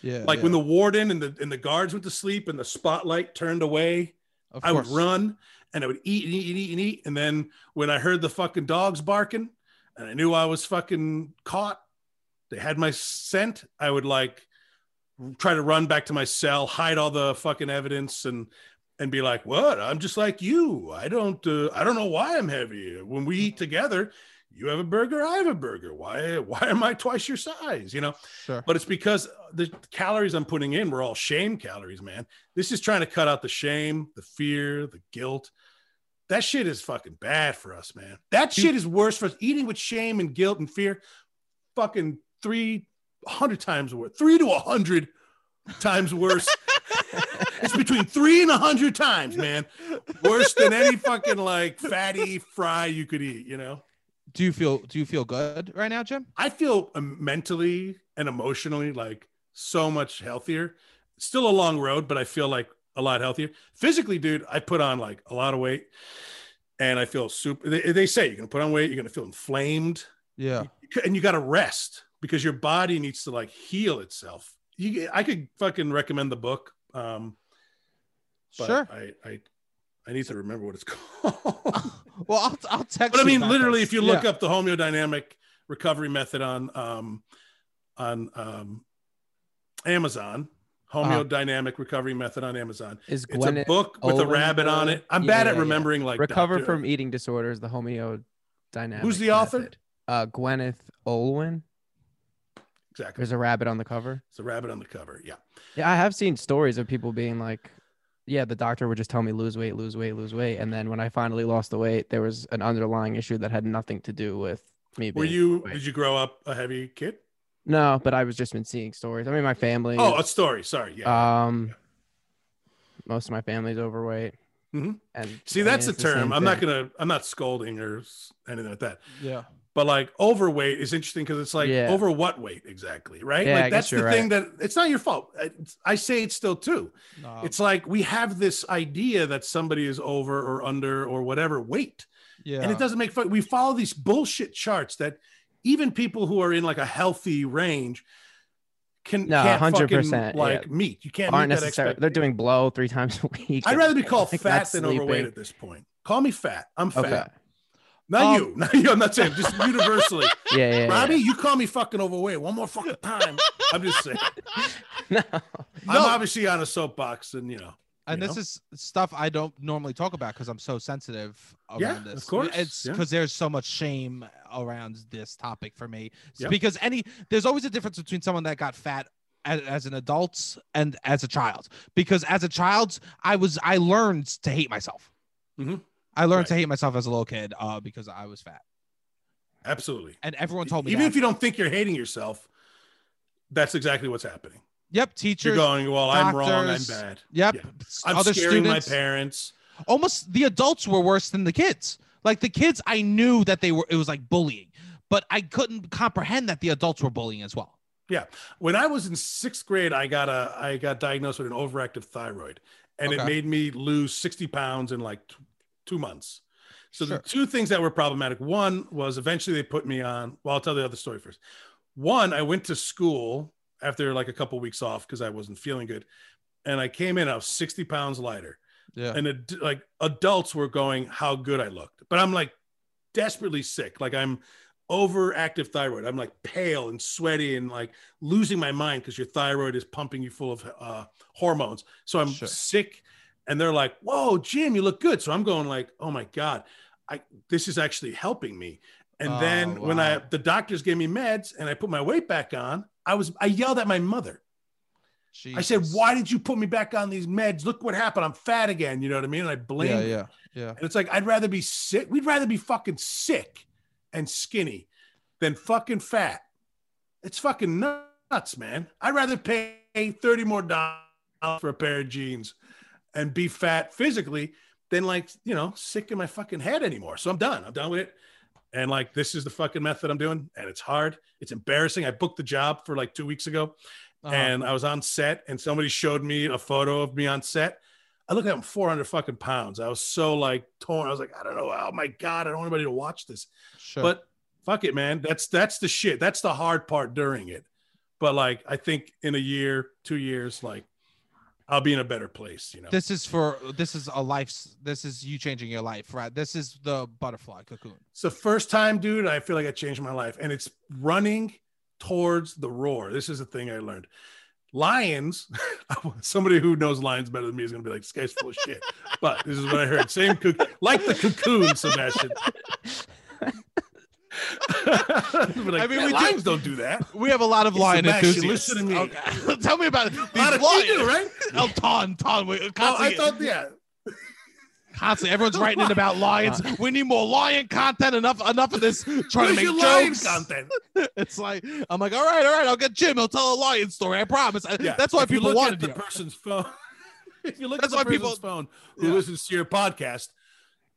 Yeah. Like yeah. when the warden and the and the guards went to sleep and the spotlight turned away, Of I would run and I would eat and eat and eat and eat. And then when I heard the fucking dogs barking and I knew I was fucking caught, they had my scent. I would like try to run back to my cell, hide all the fucking evidence and and be like, "What? I'm just like you. I don't uh, I don't know why I'm heavy. When we eat together, you have a burger, I have a burger. Why why am I twice your size, you know?" Sure. but it's because the calories I'm putting in were all shame calories, man. This is trying to cut out the shame, the fear, the guilt. That shit is fucking bad for us, man. That shit is worse for us. Eating with shame and guilt and fear, fucking 300 times worse, three to a 100 times worse. it's between three and a 100 times, man. Worse than any fucking like fatty fry you could eat, you know? Do you feel do you feel good right now, Jim? I feel um, mentally and emotionally like so much healthier. Still a long road, but I feel like a lot healthier. Physically, dude, I put on like a lot of weight and I feel super. They, they say you're going to put on weight, you're going to feel inflamed, Yeah. and you got to rest because your body needs to like heal itself. You, I could fucking recommend the book. Um, but Sure. I, I, I need to remember what it's called. Well, I'll I'll text. but I mean, literally, this. if you look Yeah. up the homeodynamic recovery method on um, on um, Amazon, Uh-huh. homeodynamic recovery method on Amazon. Is It's a book with a rabbit on it. I'm Yeah, bad yeah, at yeah. remembering like recover doctor- from eating disorders? The homeodynamic. Who's the author? method. Uh, Gwyneth Olwyn. Exactly. There's a rabbit on the cover. It's a rabbit on the cover. Yeah. Yeah, I have seen stories of people being like, yeah, the doctor would just tell me lose weight, lose weight, lose weight, and then when I finally lost the weight, there was an underlying issue that had nothing to do with me. Were you? overweight. Did you grow up a heavy kid? No, but I was just been seeing stories. I mean, my family. Oh, a story. Sorry. Yeah. um, most of my family's overweight. Mhm. And See, I that's mean, the it's term. same I'm not gonna. I'm not scolding or anything like that. Yeah. But like overweight is interesting because it's like Yeah. over what weight exactly, right? Yeah, like that's the you're thing that it's not your fault. It's, I say it still too. No. It's like we have this idea that somebody is over or under or whatever weight, yeah. and it doesn't make fun. We follow these bullshit charts that even people who are in like a healthy range can No, can't 100%, fucking like yeah. meet. You can't aren't necessarily. They're doing blow three times a week. I'd rather be called Like, fat not than overweight at this point. Call me fat. I'm fat. Okay. Not Um, you. Not you. I'm not saying just universally. Yeah, yeah, yeah. You call me fucking overweight one more fucking time. I'm just saying. No. I'm No. obviously on a soapbox, and you know. and you this know? is stuff I don't normally talk about because I'm so sensitive around this. Yeah, of course, It's yeah. because there's so much shame around this topic for me. It's Yeah. Because any there's always a difference between someone that got fat as, as an adult and as a child. Because as a child, I was I learned to hate myself. Mhm. I learned Right. to hate myself as a little kid uh, because I was fat, Absolutely. and everyone told me Even that. if you don't think you're hating yourself, that's exactly what's happening. yep, teacher You're teachers. going, well, I'm wrong. I'm bad. Yep, Yeah. I'm other scaring students. my parents. almost the adults were worse than the kids. Like the kids, I knew that they were. It was like bullying, but I couldn't comprehend that the adults were bullying as well. Yeah. When I was in sixth grade, I got a I got diagnosed with an overactive thyroid, and it made me lose 60 pounds in like two months. So Sure. the two things that were problematic. One was eventually they put me on. Well, I'll tell the other story first. One, I went to school after like a couple weeks off because I wasn't feeling good, and I came in. I was 60 pounds lighter, Yeah. and ad- like adults were going how good I looked, but I'm like desperately sick. Like I'm overactive thyroid. I'm like pale and sweaty and like losing my mind because your thyroid is pumping you full of uh, hormones. So I'm Sure. sick, and they're like, "Whoa, Jim, you look good." So I'm going like, "Oh my god, I this is actually helping me." And Oh, then when I the doctors gave me meds and I put my weight back on, I was I yelled at my mother. She I said, "Why did you put me back on these meds? Look what happened. I'm fat again." You know what I mean? And I blame. Yeah, yeah, yeah. And it's like I'd rather be sick. We'd rather be fucking sick and skinny than fucking fat. It's fucking nuts, man. I'd rather pay thirty more dollars for a pair of jeans and be fat physically than like you know sick in my fucking head anymore. So I'm done. I'm done with it. And like this is the fucking method I'm doing, and it's hard. It's embarrassing. I booked the job for like two weeks ago Uh-huh. and I was on set, and somebody showed me a photo of me on set. I looked at him 400 fucking pounds. I was so like torn. I was like, I don't know. Oh my god, I don't want anybody to watch this. sure. But fuck it, man. That's that's the shit. That's the hard part during it. But like, I think in a year, two years, like, I'll be in a better place. You know. this is for this is a life. This is you changing your life, right? This is the butterfly cocoon. It's the first time, dude. I feel like I changed my life, and it's running towards the roar. This is the thing I learned. Lions, somebody who knows lions better than me is gonna be like, "This guy's full of shit." But this is what I heard. Same cook, like the cocoon, Sebastian. Like, I mean, we do- lions don't do that. We have a lot of Hey, lion enthusiasts. listen to me. Okay. Tell me about it. These A lot you do, right? Oh, ton, ton. We, Oh, I constantly, thought, yeah. constantly, everyone's writing in about lions. Uh, we need more lion content. Enough, enough of this trying to make jokes. content? It's like I'm like, all right, all right. I'll get Jim. He'll tell a lion story. I promise. Yeah, That's why if you people at the person's phone. if you look That's at the why person's people- phone who Yeah. listens to your podcast,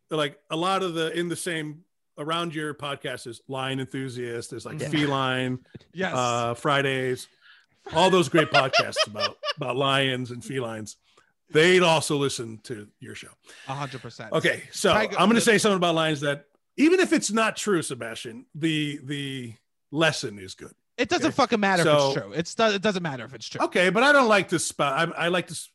they're like a lot of the in the same around your podcast is lion enthusiast. There's like Yeah. feline Yes. uh, Fridays, all those great podcasts about about lions and felines. They'd also listen to your show. A hundred percent. Okay, so Tiger- I'm going to say something about lions that even if it's not true, Sebastian, the the lesson is good. It doesn't Okay. fucking matter if it's true. It's it doesn't matter if it's true. Okay, but I don't like to spout. I, I like to s-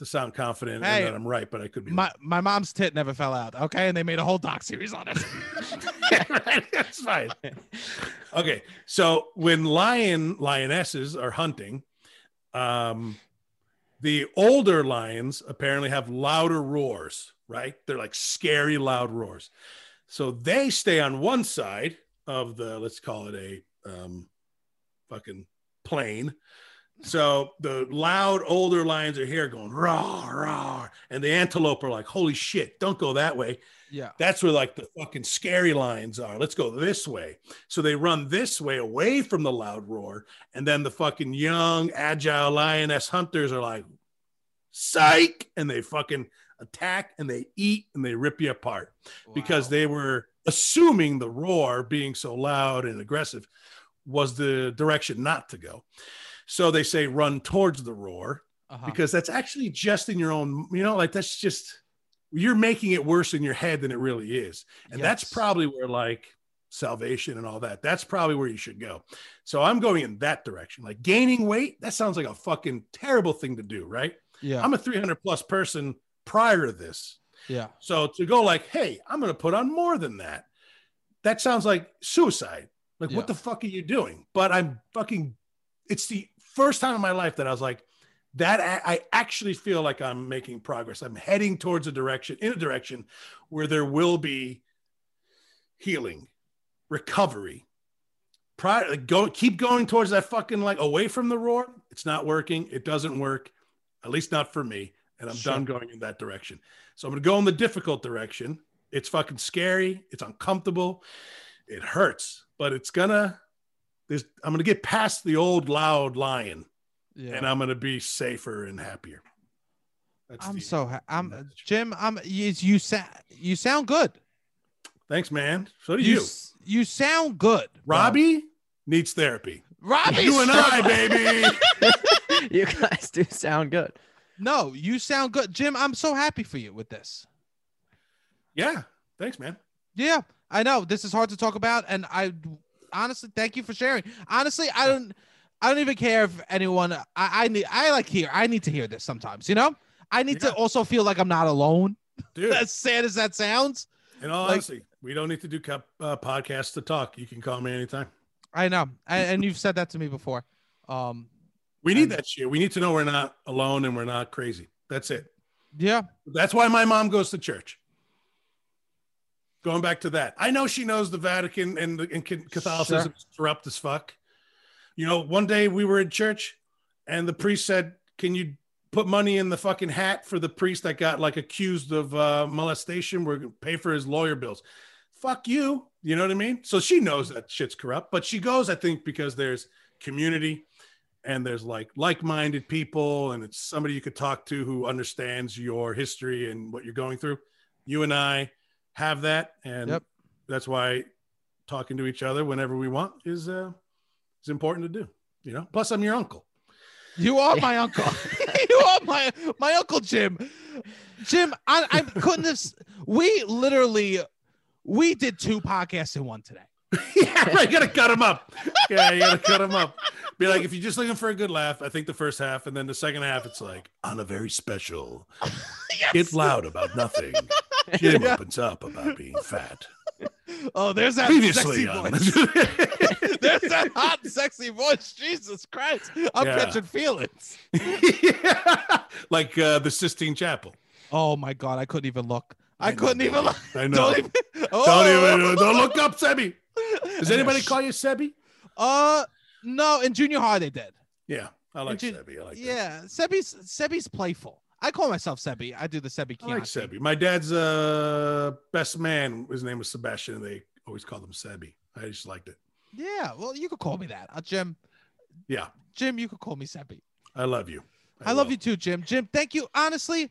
to sound confident Hey, and that I'm right, but I could be. My my mom's tit never fell out. Okay, and they made a whole doc series on it. That's fine. Okay, so when lion lionesses are hunting, um, the older lions apparently have louder roars. Right? They're like scary loud roars. So they stay on one side of the let's call it a um, fucking plane. So the loud older lions are here going raw raw, and the antelope are like, "Holy shit! Don't go that way." yeah. That's where like the fucking scary lions are. Let's go this way. So they run this way away from the loud roar. And then the fucking young, agile lioness hunters are like, psych. And they fucking attack and they eat and they rip you apart because they were assuming the roar being so loud and aggressive was the direction not to go. So they say run towards the roar Uh-huh. because that's actually just in your own, you know, like that's just you're making it worse in your head than it really is. And that's probably where like salvation and all that, that's probably where you should go. So I'm going in that direction. Like gaining weight, that sounds like a fucking terrible thing to do, right? yeah. I'm a 300 plus person prior to this. yeah. So to go like, hey, I'm going to put on more than that, that sounds like suicide. Like, Yeah. what the fuck are you doing? But I'm fucking, it's the first time in my life that I was like, that I actually feel like I'm making progress. I'm heading towards a direction, in a direction where there will be healing, recovery. Prior, go keep going towards that fucking like away from the roar. It's not working. It doesn't work, at least not for me. And I'm Sure. done going in that direction. So I'm gonna go in the difficult direction. It's fucking scary. It's uncomfortable. It hurts, but it's gonna. There's. I'm gonna get past the old loud lion, Yeah. and I'm gonna be safer and happier. That's I'm the- so ha- I'm message. Jim. I'm you. You sound you sound good. Thanks, man. So do You you. you sound good, bro. Robbie needs therapy. Robbie. you and I, baby. you guys do sound good. No, you sound good, Jim. I'm so happy for you with this. yeah. Thanks, man. Yeah, I know this is hard to talk about, and I honestly thank you for sharing. Honestly, I don't, I don't even care if anyone. I, I need, I like hear. I need to hear this sometimes. You know, I need Yeah. to also feel like I'm not alone. Dude. As sad as that sounds, In all Like- honesty, we don't need to do cup, uh, podcasts to talk. You can call me anytime. I know, and, and you've said that to me before. Um, We need And- that shit. We need to know we're not alone and we're not crazy. That's it. yeah, That's why my mom goes to church. Going back to that, I know she knows the Vatican and, the, and Ca- Catholicism is corrupt as fuck. You know, one day we were in church and the priest said, Can you put money in the fucking hat for the priest that got like accused of uh, molestation? We're going to pay for his lawyer bills. Fuck you. You know what I mean? So she knows that shit's corrupt, but she goes, I think, because there's community and there's like like-minded people and it's somebody you could talk to who understands your history and what you're going through you and i have that and Yep. that's why talking to each other whenever we want is uh is important to do you know plus i'm your uncle you are my uncle. you are my my uncle Jim. Jim, I, I couldn't have. We literally, we did two podcasts in one today. yeah right, you gotta cut them up yeah you gotta cut them up be like if you're just looking for a good laugh i think the first half and then the second half it's like on a very special Yes. get loud about nothing jim Yeah. opens up about being fat Oh, there's that previously sexy on voice. There's that hot, sexy voice. Jesus Christ. I'm Yeah. catching feelings. Yeah. like uh, the Sistine Chapel. Oh my God. I couldn't even look. I, I couldn't even look. I know. Don't even. Oh. Don't even don't look up Sebi. Does anybody call you Sebi? Uh, no. In junior high, they did. Yeah, I like Sebi. I like that. yeah. Sebi's Sebi's playful. I call myself Sebi. I do the Sebi I like Sebi. My dad's uh, best man, his name was Sebastian, and they always called him Sebi. I just liked it. Yeah. Well, you could call me that. Uh, Jim. Yeah, Jim, you could call me Sebi. I love you. I, love will. you too, Jim. Jim, thank you. Honestly,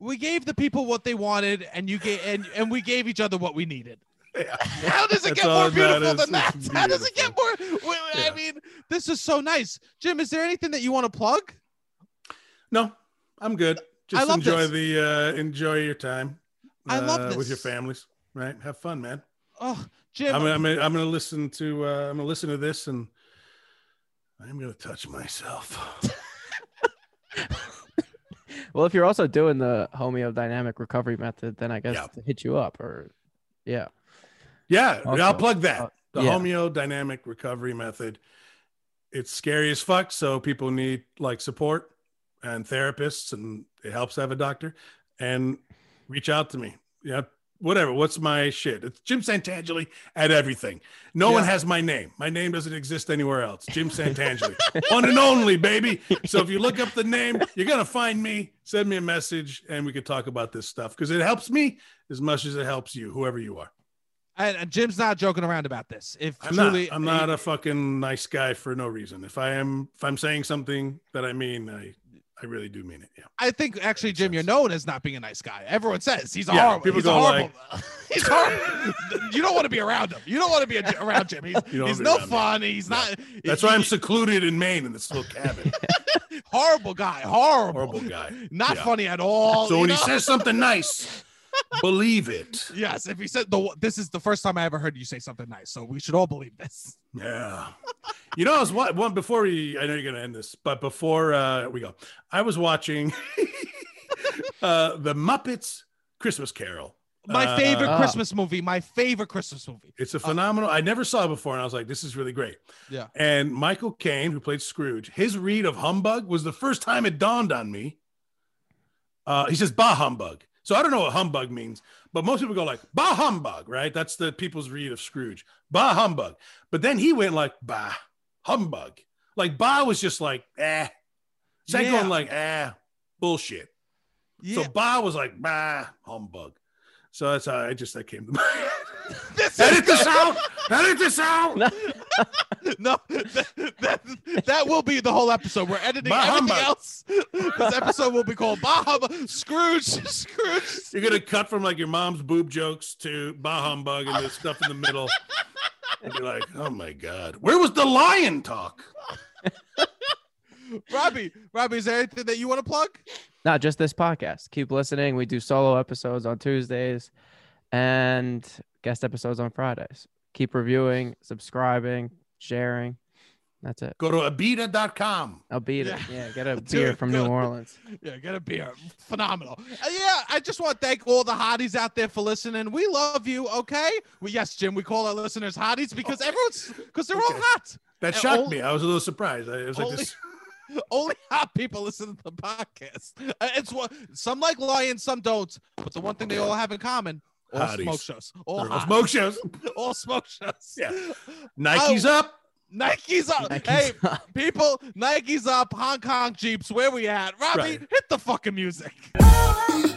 we gave the people what they wanted, and you gave and, and we gave each other what we needed. Yeah. How does it That's get more beautiful matters. than that? It's How does it get more? I Yeah. mean, this is so nice, Jim. Is there anything that you want to plug? No, I'm good. Just enjoy this. the uh, enjoy your time. I love uh, with your families. Right, have fun, man. Oh, Jim. I'm gonna, I'm I'm gonna listen to uh, I'm gonna listen to this and I'm gonna touch myself. Well, if you're also doing the homeodynamic recovery method, then I guess Yeah. to hit you up or yeah. Yeah, Also, I'll plug that. uh, the yeah. homeodynamic recovery method. It's scary as fuck, so people need like support and therapists, and it helps to have a doctor. And reach out to me. Yeah, whatever. What's my shit? It's Jim Santangeli at everything. No one has my name. My name doesn't exist anywhere else. Jim Santangeli, one and only, baby. So if you look up the name, you're gonna find me. Send me a message, and we could talk about this stuff because it helps me as much as it helps you, whoever you are. and, and Jim's not joking around about this. If I'm truly, not. I'm not a fucking nice guy for no reason. If I am, if I'm saying something that I mean, I, I really do mean it. Yeah. I think actually, Jim, you're known as not being a nice guy. Everyone says he's a Yeah, horrible. people He's go horrible. he's horrible. you don't want to be around him. You don't want to be around Jim. He's, he's no fun. He's No. not. That's he- why I'm secluded in Maine in this little cabin. horrible guy. Horrible. Horrible guy. Not Yeah. funny at all. So when he says something nice, believe it. yes, if he said the this is the first time I ever heard you say something nice, so we should all believe this. Yeah. You know, I was one, one before we. I know you're gonna end this, but before uh, we go, I was watching uh, the Muppets Christmas Carol. My Uh, favorite Ah. Christmas movie. My favorite Christmas movie. It's a phenomenal. I never saw it before, and I was like, "This is really great." Yeah. And Michael Caine, who played Scrooge, his read of humbug was the first time it dawned on me. Uh, he says "bah humbug," so I don't know what humbug means, but most people go like "bah humbug," right? That's the people's read of Scrooge, "bah humbug." But then he went like "bah humbug," like "bah" was just like eh. Zach Yeah. going like eh bullshit. Yeah. So "bah" was like bah humbug. So that's how I just that came to mind. This Edit this out. Edit this out. no, that, that, that will be the whole episode. We're editing Bah everything else. This episode will be called Bah Scrooge. Scrooge. You're gonna cut from like your mom's boob jokes to bah humbug and the stuff in the middle. And you're like, oh my god, where was the lion talk? Robbie, Robbie, is there anything that you want to plug? Not just this podcast. Keep listening. We do solo episodes on Tuesdays and guest episodes on Fridays. Keep reviewing, subscribing, sharing. That's it. Go to abita.com. I'll beat it. Yeah. Yeah, get a beer from New. Orleans. Yeah, get a beer. Phenomenal. Uh, yeah, I just want to thank all the hotties out there for listening. We love you, okay? Well, yes, Jim, we call our listeners hotties because everyone's because they're all hot. That And shocked only- me. I was a little surprised. I was like, Only- this, Only hot people listen to the podcast. Uh, It's what some like lions, some don't. But the one thing they all have in common: all Hotties. smoke shows. All all hot. smoke shows. all smoke shows. Yeah. Nike's oh, up. Nike's up. Nike's hey, up. people, Nike's up. Hong Kong Jeeps. Where we at? Robbie, Right. hit the fucking music. Oh,